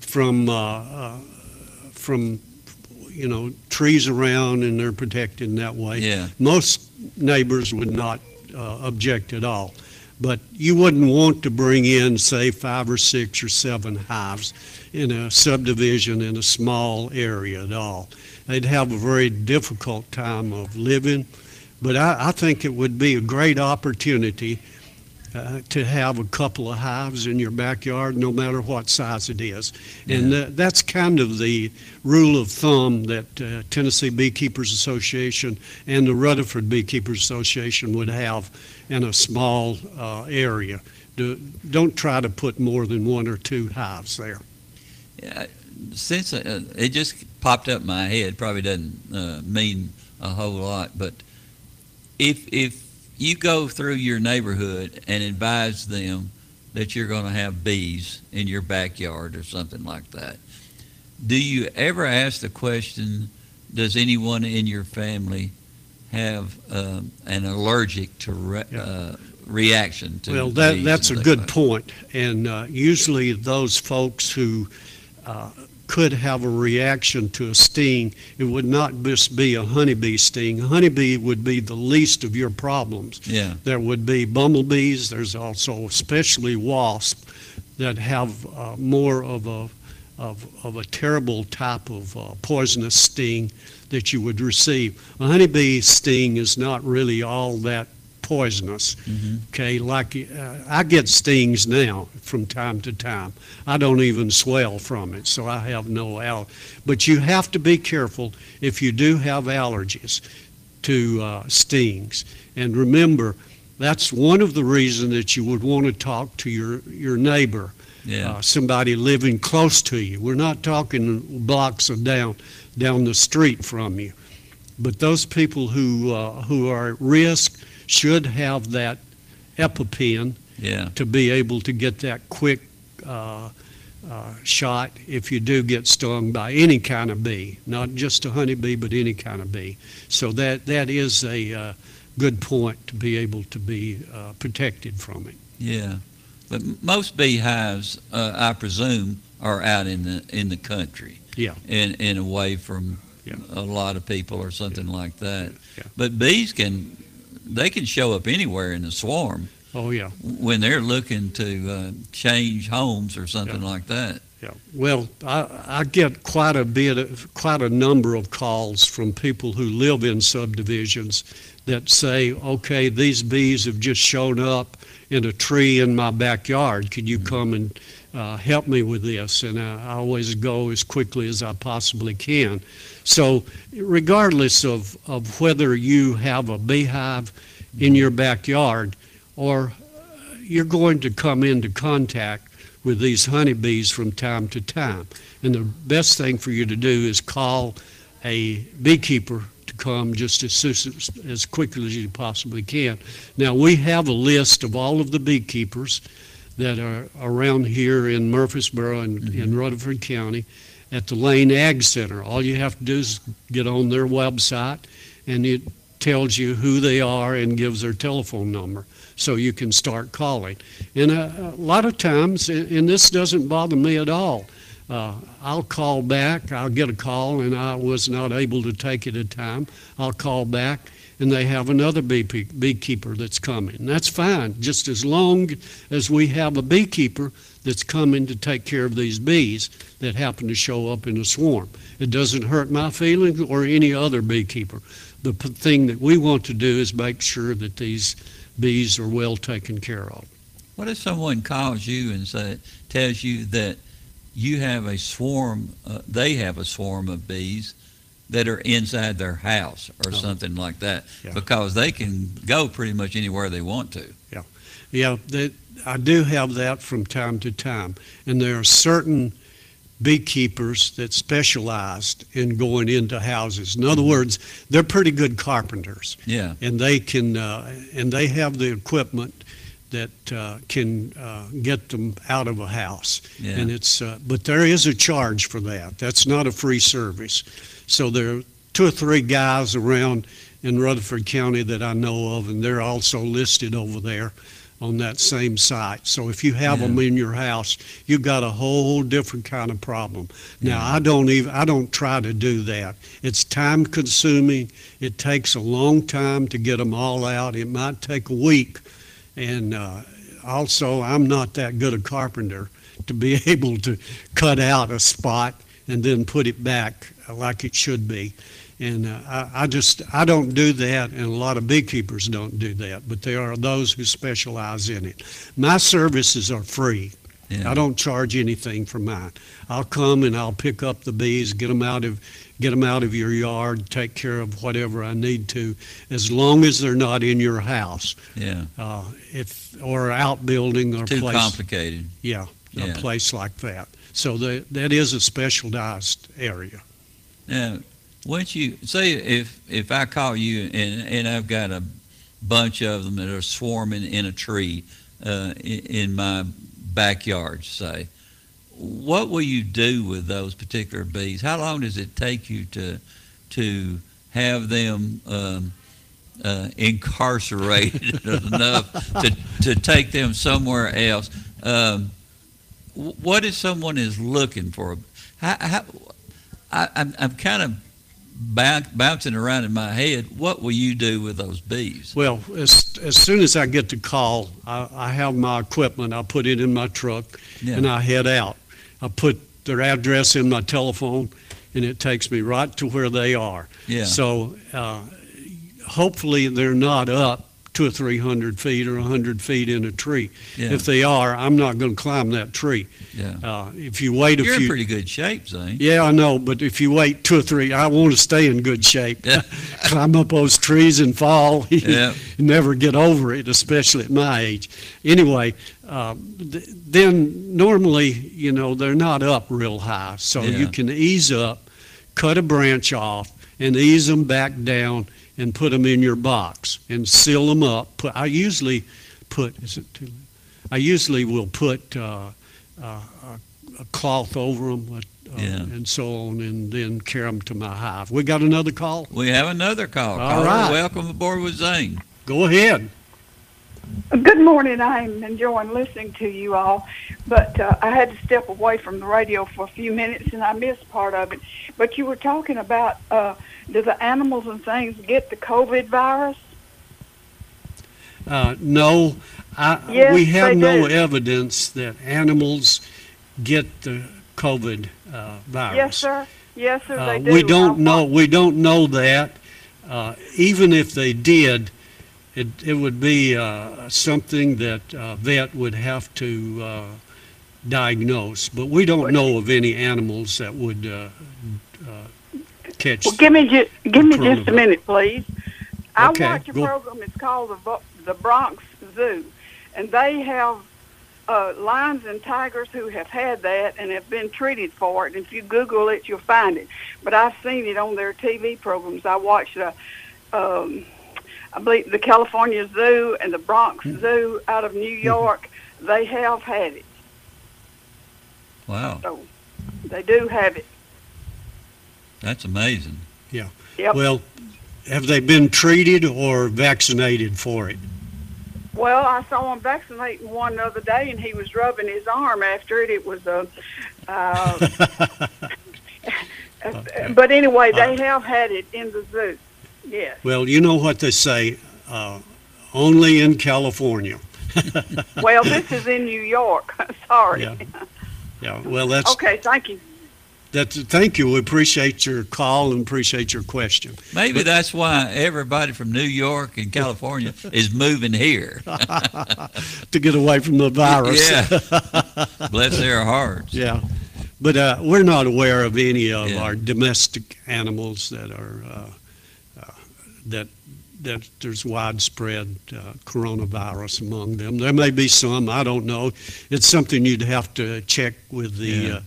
from, uh, uh, from, you know, trees around and they're protected in that way. Yeah. Most neighbors would not uh, object at all. But you wouldn't want to bring in, say, five or six or seven hives in a subdivision in a small area at all. They'd have a very difficult time of living. But I, I think it would be a great opportunity uh, to have a couple of hives in your backyard, no matter what size it is. And uh, that's kind of the rule of thumb that uh, Tennessee Beekeepers Association and the Rutherford Beekeepers Association would have in a small uh, area. Do, don't try to put more than one or two hives there. Yeah, since uh, it just popped up in my head, probably doesn't uh, mean a whole lot, but if if you go through your neighborhood and advise them that you're going to have bees in your backyard or something like that, do you ever ask the question, does anyone in your family have um, an allergic to re- uh, reaction to Well, that, that's a good things point. And uh, usually those folks who uh, could have a reaction to a sting, it would not just be a honeybee sting. A honeybee would be the least of your problems. Yeah. There would be bumblebees, there's also especially wasps that have uh, more of a, of, of a terrible type of uh, poisonous sting that you would receive. A honeybee sting is not really all that poisonous. Okay, like uh, I get stings now from time to time. I don't even swell from it, so I have no al. But you have to be careful if you do have allergies to uh, stings. And remember, that's one of the reasons that you would want to talk to your, your neighbor, Yeah. uh, somebody living close to you. We're not talking blocks of down down the street from you, but those people who uh, who are at risk should have that EpiPen Yeah. to be able to get that quick uh, uh, shot if you do get stung by any kind of bee, not just a honeybee, but any kind of bee. So that that is a uh, good point to be able to be uh, protected from it. Yeah, but most beehives, uh, I presume, are out in the in the country. Yeah. And and away from Yeah. a lot of people or something like that. Yeah. But bees can, they can show up anywhere in the swarm Oh yeah. when they're looking to uh, change homes or something like that. Yeah, well, I, I get quite a bit, of, quite a number of calls from people who live in subdivisions that say, okay, these bees have just shown up in a tree in my backyard. Can you come and uh, help me with this? And I, I always go as quickly as I possibly can. So regardless of, of whether you have a beehive in your backyard or uh, you're going to come into contact with these honeybees from time to time. And the best thing for you to do is call a beekeeper to come just as, soon as, as quickly as you possibly can. Now, we have a list of all of the beekeepers that are around here in Murfreesboro and mm-hmm. in Rutherford County at the Lane Ag Center. All you have to do is get on their website and it tells you who they are and gives their telephone number so you can start calling. And a, a lot of times, and this doesn't bother me at all, uh, I'll call back, I'll get a call, and I was not able to take it at time. I'll call back, and they have another bee, beekeeper that's coming. That's fine, just as long as we have a beekeeper that's coming to take care of these bees that happen to show up in a swarm. It doesn't hurt my feelings or any other beekeeper. The p- thing that we want to do is make sure that these bees are well taken care of. What if someone calls you and say, tells you that you have a swarm, uh, they have a swarm of bees that are inside their house or Oh. something like that? Yeah. Because they can go pretty much anywhere they want to. Yeah, yeah. That I do have that from time to time, and there are certain beekeepers that specialized in going into houses. In other words, they're pretty good carpenters, Yeah. and they can uh, and they have the equipment that uh, can uh, get them out of a house. Yeah. And it's uh, but there is a charge for that. That's not a free service. So there are two or three guys around in Rutherford County that I know of, and they're also listed over there on that same site. So if you have Yeah. them in your house, you've got a whole different kind of problem. Now I don't even I don't try to do that. It's time consuming. It takes a long time to get them all out. It might take a week, and uh, also I'm not that good a carpenter to be able to cut out a spot and then put it back like it should be. And uh, I, I just I don't do that, and a lot of beekeepers don't do that. But there are those who specialize in it. My services are free. Yeah. I don't charge anything for mine. I'll come and I'll pick up the bees, get them out of get them out of your yard, take care of whatever I need to, as long as they're not in your house. Yeah. Uh, if or outbuilding or Too place. complicated. Yeah, Yeah. a place like that. So that that is a specialized area. Now, once you say if if I call you and and I've got a bunch of them that are swarming in a tree uh, in, in my backyard, say, what will you do with those particular bees? How long does it take you to to have them um, uh, incarcerated enough to to take them somewhere else? Um, what if someone is looking for? How, how, I, I'm, I'm kind of bouncing around in my head. What will you do with those bees? Well, as, as soon as I get the call, I, I have my equipment, I put it in my truck, Yeah. and I head out. I put their address in my telephone, and it takes me right to where they are. Yeah. So uh, hopefully they're not up two or three hundred feet or a hundred feet in a tree. Yeah. If they are, I'm not going to climb that tree. Yeah. Uh, if you wait a You're few, in pretty good shape, Zane. yeah, I know, but if you wait two or three, I want to stay in good shape. Yeah. Climb up those trees and fall. Yeah. never get over it, especially at my age. Anyway, um, th- then normally, you know, they're not up real high, so Yeah. you can ease up, cut a branch off, and ease them back down and put them in your box and seal them up. Put, I usually put, is it too, I usually will put uh, uh, a, a cloth over them uh, Yeah. and so on, and then carry them to my hive. We got another call? We have another call. All Caller, right. welcome aboard with Zane. Go ahead. Good morning. I'm enjoying listening to you all, but uh, I had to step away from the radio for a few minutes and I missed part of it. But you were talking about uh, do the animals and things get the COVID virus? Uh, no, I, Yes, we have no do. evidence that animals get the COVID uh, virus. Yes, sir. Yes, sir. Uh, they do. we don't know. We don't know that. Uh, even if they did, it it would be uh, something that uh, vet would have to uh, diagnose. But we don't know of any animals that would uh, uh, catch. Well, give me just give me just a minute, please. I Okay, watch a go- program. It's called the the Bronx Zoo, and they have uh, lions and tigers who have had that and have been treated for it. And if you Google it, you'll find it. But I've seen it on their TV programs. I watched a. Um, I believe the California Zoo and the Bronx Hmm. Zoo out of New York, they have had it. Wow, So they do have it. that's amazing. Yeah. Yep. Well, have they been treated or vaccinated for it? Well, I saw him vaccinating one the other day, and he was rubbing his arm after it. It was a. Uh, But anyway, they have had it in the zoo. Yes. Well, you know what they say, uh, only in California. Well, this is in New York. Sorry. Yeah. Yeah, well, that's, Okay. Thank you. that's, thank you. We appreciate your call and appreciate your question. Maybe that's why everybody from New York and California is moving here. To get away from the virus. Yeah. Bless their hearts. Yeah. But uh, we're not aware of any of Yeah. our domestic animals that are, uh, that, that there's widespread uh, coronavirus among them. There may be some, I don't know. It's something you'd have to check with the, Yeah. uh,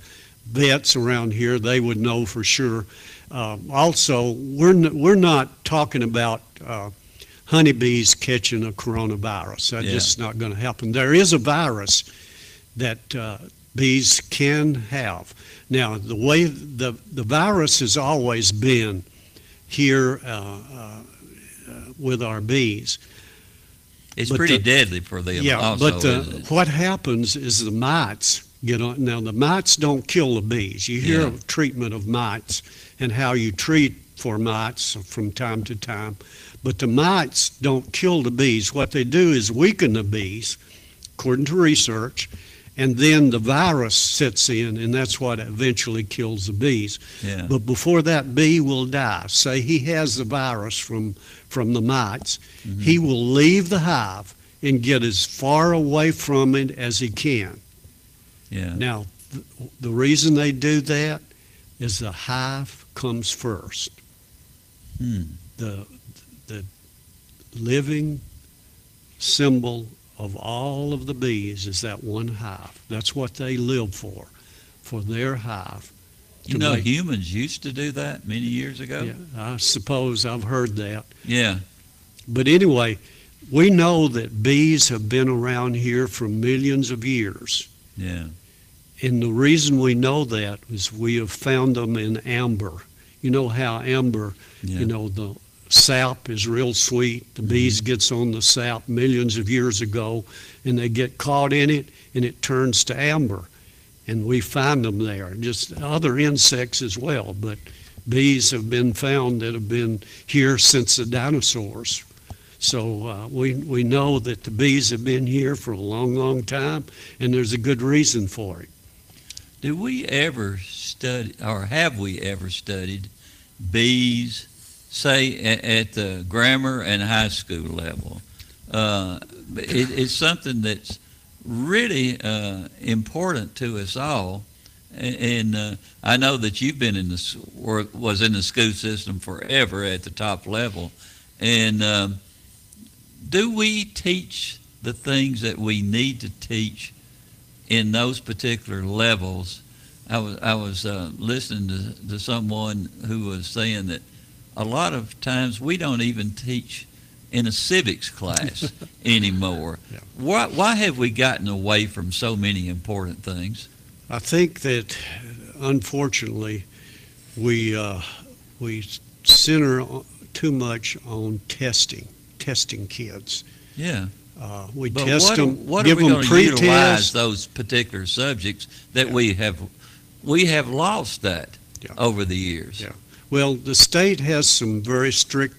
vets around here, they would know for sure. Uh, also, we're n- we're not talking about uh, honeybees catching a coronavirus. That's Yeah. just not going to happen. There is a virus that uh, bees can have. Now, the way the the virus has always been here uh, uh, with our bees. It's But pretty the- deadly for them. Yeah, also, but it? what happens is the mites get on. Now the mites don't kill the bees. You hear Yeah. of treatment of mites and how you treat for mites from time to time, but the mites don't kill the bees. What they do is weaken the bees, according to research, and then the virus sets in, and that's what eventually kills the bees. Yeah. But before that bee will die, say he has the virus from from the mites, Mm-hmm. he will leave the hive and get as far away from it as he can. Yeah. Now, th- the reason they do that is the hive comes first. Hmm. The the living symbol of all of the bees is that one hive. That's what they live for, for their hive. You know, make- humans used to do that many years ago. Yeah, I suppose I've heard that. Yeah. But anyway, we know that bees have been around here for millions of years. Yeah. And the reason we know that is we have found them in amber. You know how amber, Yeah. you know, the sap is real sweet. The bees gets on the sap millions of years ago and they get caught in it and it turns to amber. And we find them there. Just other insects as well, but bees have been found that have been here since the dinosaurs. So uh, we, we know that the bees have been here for a long, long time, and there's a good reason for it. Do we ever study, or have we ever studied bees, say at, the grammar and high school level? Uh, it, it's something that's really uh, important to us all. And, uh, I know that you've been in the or was in the school system forever at the top level. And um, do we teach the things that we need to teach in those particular levels? I was I was uh, listening to, to someone who was saying that a lot of times we don't even teach in a civics class anymore. Why why have we gotten away from so many important things? I think that unfortunately we uh, we center too much on testing, testing kids. Yeah. Uh, we But test what, them, what give are we them going to utilize those particular subjects that we have we have lost that over the years? Yeah. Well, the state has some very strict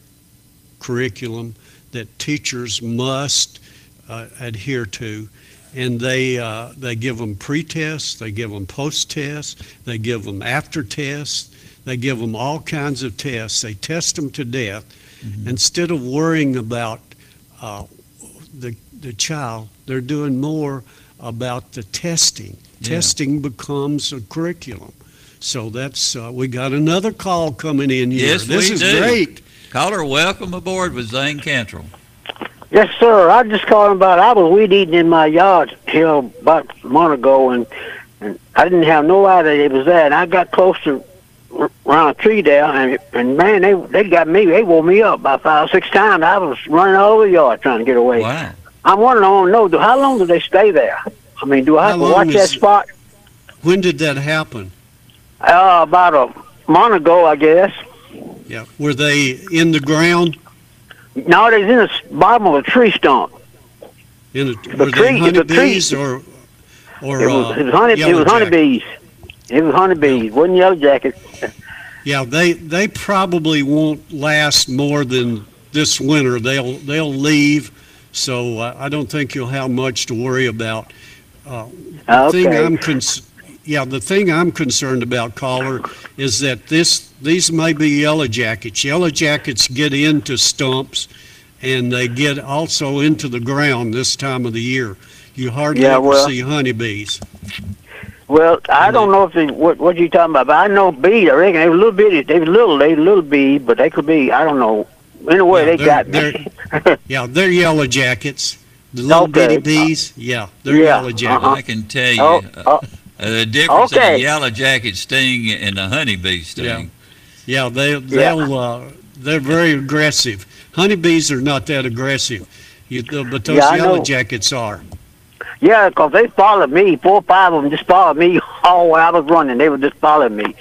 curriculum that teachers must uh, adhere to, and they uh, they give them pre-tests, they give them post-tests, they give them after-tests, they give them all kinds of tests. They test them to death Mm-hmm. instead of worrying about uh, the the child. They're doing more about the testing. Yeah. Testing becomes a curriculum. So that's uh, we got another call coming in here. Yes, this we is do. great. Caller, welcome aboard with Zane Cantrell. Yes, sir. I just called about. I was weed eating in my yard here about a month ago, and and I didn't have no idea it was there. And I got close to around a tree there, and and man, they they got me. They woke me up about five six times. I was running all over the yard trying to get away. Wow. I'm wondering, I want to know, do how long do they stay there? I mean, do I have How to watch long that is- spot? When did that happen? Uh, about a month ago, I guess. Yeah. Were they in the ground? No, they's in the bottom of a tree stump. In a, The were tree- they the tree- or or it was, uh, it was honey. It was honeybees. It was honeybees. Wasn't yellow jacket. Yeah, they they probably won't last more than this winter. They'll they'll leave, so uh, I don't think you'll have much to worry about. Uh, the thing I'm cons- yeah, the thing I'm concerned about, caller, is that this these may be yellow jackets. Yellow jackets get into stumps, and they get also into the ground this time of the year. You hardly Yeah, ever well- see honeybees. Well, I don't know if they what what you talking about, but I know bees. I reckon they were a little bitty. They were little, they were little bees, but they could be. I don't know. Anyway, they they're- got me. Yeah, they're yellow jackets. The little Okay. bitty bees, yeah, they're Yeah, yellow jackets. uh-huh. I can tell you, Oh, uh, oh. Uh, the difference in Okay. the yellow jacket sting and the honeybee sting. Yeah, they they'll uh, they're very aggressive. Honeybees are not that aggressive, you, but those Yeah, yellow know. jackets are. Yeah, because they followed me. Four or five of them just followed me all while I was running. They were just following me.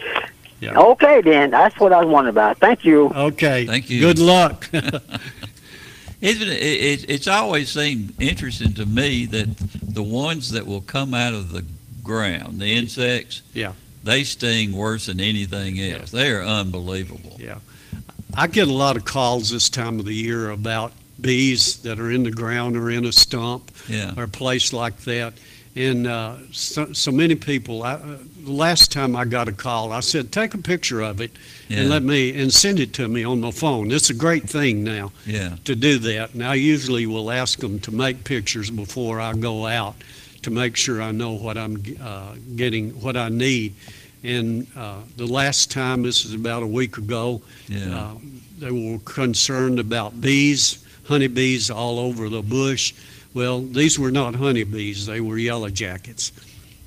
Yeah. Okay, then. That's what I was wondering about. Thank you. Okay. Thank you. Good luck. Isn't it, it, it's always seemed interesting to me that the ones that will come out of the ground, the insects, Yeah. they sting worse than anything else. They are unbelievable. Yeah. I get a lot of calls this time of the year about bees that are in the ground or in a stump Yeah. or a place like that. And uh, so, so many people, I, uh, the last time I got a call, I said, take a picture of it Yeah. and let me, and send it to me on my phone. It's a great thing now Yeah. to do that. And I usually will ask them to make pictures before I go out to make sure I know what I'm uh, getting, what I need. And uh, the last time, this is about a week ago, Yeah. uh, they were concerned about bees, honeybees all over the bush. Well, these were not honeybees, they were yellow jackets.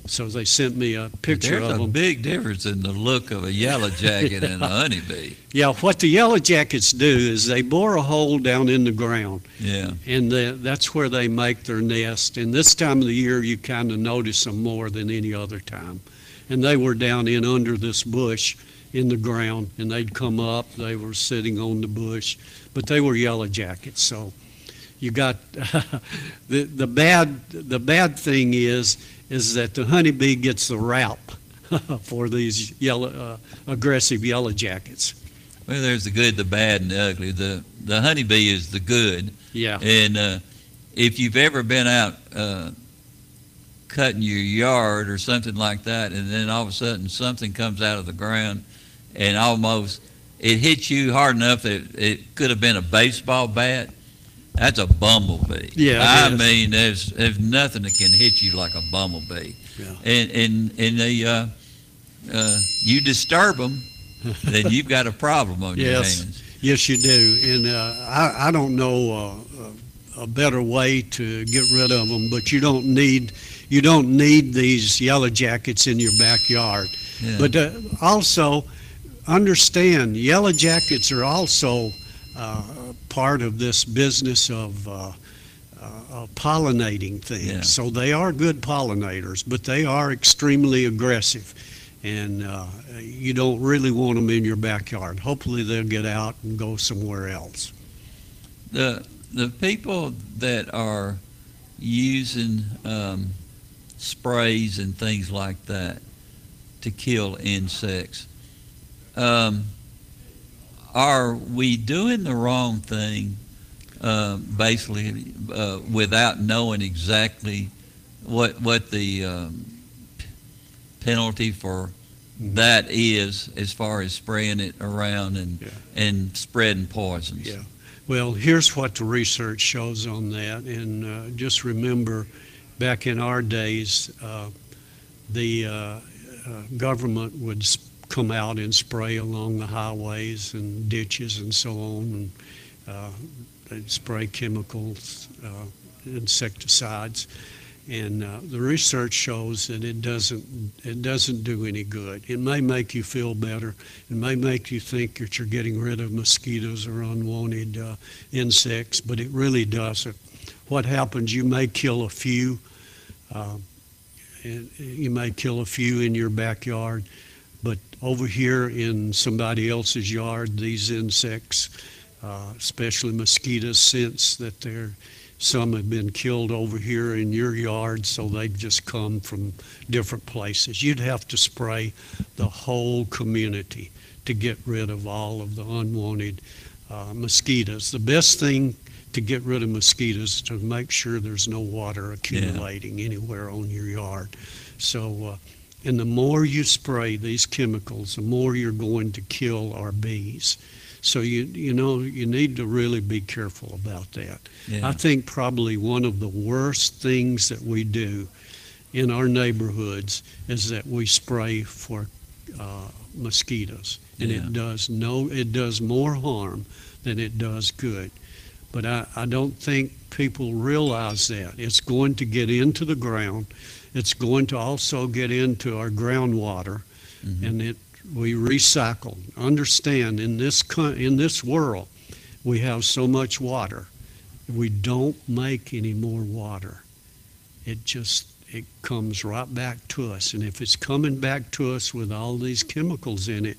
So they sent me a picture There's of a them. big difference in the look of a yellow jacket and a honeybee. Yeah, what the yellow jackets do is they bore a hole down in the ground. Yeah. And the, that's where they make their nest. And this time of the year, you kind of notice them more than any other time. And they were down in under this bush in the ground, and they'd come up. They were sitting on the bush, but they were yellow jackets. So you got the the bad the bad thing is is that the honeybee gets the rap for these yellow uh, aggressive yellow jackets. Well, there's the good, the bad, and the ugly. The the honeybee is the good. Yeah. And uh, if you've ever been out uh, cutting your yard or something like that, and then all of a sudden something comes out of the ground, and almost it hits you hard enough that it could have been a baseball bat. That's a bumblebee. Yeah, I is. mean, there's there's nothing that can hit you like a bumblebee. Yeah. And and and they uh, uh, you disturb them, then you've got a problem on your hands. yes, you do. And uh, I, I don't know uh, a, a better way to get rid of them, but you don't need you don't need these yellow jackets in your backyard. Yeah. But uh, also understand, yellow jackets are also uh, part of this business of. Uh, uh, of pollinating things. Yeah. So they are good pollinators, but they are extremely aggressive. And uh, you don't really want them in your backyard. Hopefully, they'll get out and go somewhere else. the the people that are using um, sprays and things like that to kill insects, um, are we doing the wrong thing? Uh, basically, uh, without knowing exactly what what the um, penalty for that is, as far as spraying it around and and spreading poisons. Yeah. Well, here's what the research shows on that. And uh, just remember, back in our days, uh, the uh, uh, government would s- come out and spray along the highways and ditches and so on. And uh, they'd spray chemicals, uh, insecticides. And uh, the research shows that it doesn't it doesn't do any good. It may make you feel better. It may make you think that you're getting rid of mosquitoes or unwanted uh, insects, but it really doesn't. What happens? You may kill a few. Uh, and you may kill a few in your backyard, but over here in somebody else's yard, these insects, uh, especially mosquitoes, sense that they're some have been killed over here in your yard, so they've just come from different places. You'd have to spray the whole community to get rid of all of the unwanted uh, mosquitoes. The best thing to get rid of mosquitoes is to make sure there's no water accumulating anywhere on your yard. So, uh, and the more you spray these chemicals, the more you're going to kill our bees. So you you know you need to really be careful about that. Yeah. I think probably one of the worst things that we do in our neighborhoods is that we spray for uh, mosquitoes, and Yeah. it does no it does more harm than it does good. But I, I don't think people realize that it's going to get into the ground, It's going to also get into our groundwater, mm-hmm. and it we recycle. Understand in this in this world, we have so much water. We don't make any more water. It just it comes right back to us, and if it's coming back to us with all these chemicals in it,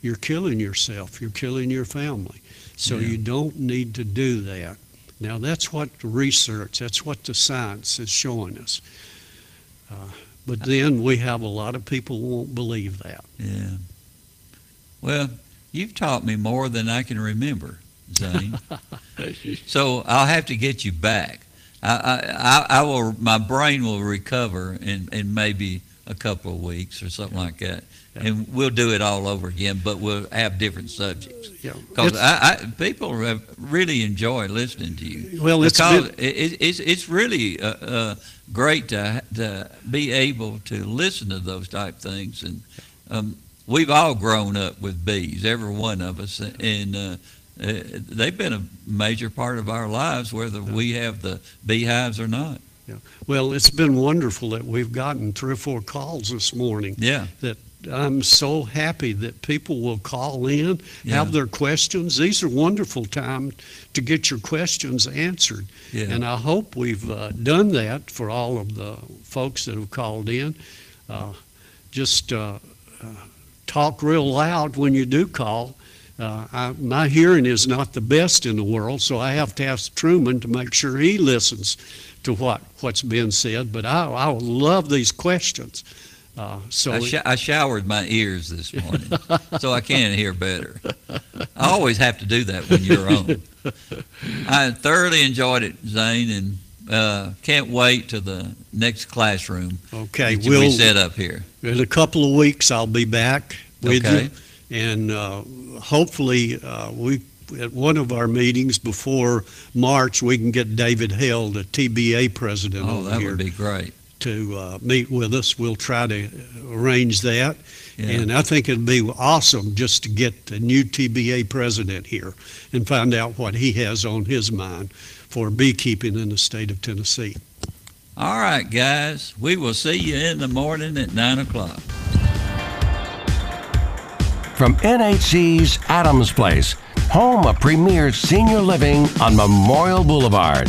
you're killing yourself. You're killing your family. So Yeah. you don't need to do that. Now that's what the research, that's what the science is showing us. Uh, but then we have a lot of people won't believe that. Yeah. Well, you've taught me more than I can remember, Zane. so I'll have to get you back. I, I, I, I will. My brain will recover in, in maybe a couple of weeks or something like that, and we'll do it all over again. But we'll have different subjects. Yeah. Because I, people really enjoy listening to you. Well, it's because been- it, it, it's it's really uh, uh, great to to be able to listen to those type things, and um, we've all grown up with bees, every one of us, and uh, uh, they've been a major part of our lives, whether we have the beehives or not. Yeah. Well, it's been wonderful that we've gotten three or four calls this morning. Yeah. That I'm so happy that people will call in, Yeah. have their questions. These are wonderful times to get your questions answered. Yeah. And I hope we've uh, done that for all of the folks that have called in. Uh, just uh, uh, talk real loud when you do call. Uh, I, my hearing is not the best in the world, so I have to ask Truman to make sure he listens to what, what's being said. But I, I love these questions. Uh, so I, sh- I showered my ears this morning, so I can hear better. I always have to do that when you're on. I thoroughly enjoyed it, Zane, and uh, can't wait to the next classroom. Okay, that we we'll- set up here. In a couple of weeks, I'll be back with Okay. you. And uh, hopefully, uh, we, at one of our meetings before March, we can get David Held, the TBA president Oh, over that here. would be great. To uh, meet with us. We'll try to arrange that. Yeah. And I think it'd be awesome just to get the new TBA president here and find out what he has on his mind for beekeeping in the state of Tennessee. All right, guys, we will see you in the morning at nine o'clock. From NHC's Adams Place, home of premier senior living on Memorial Boulevard.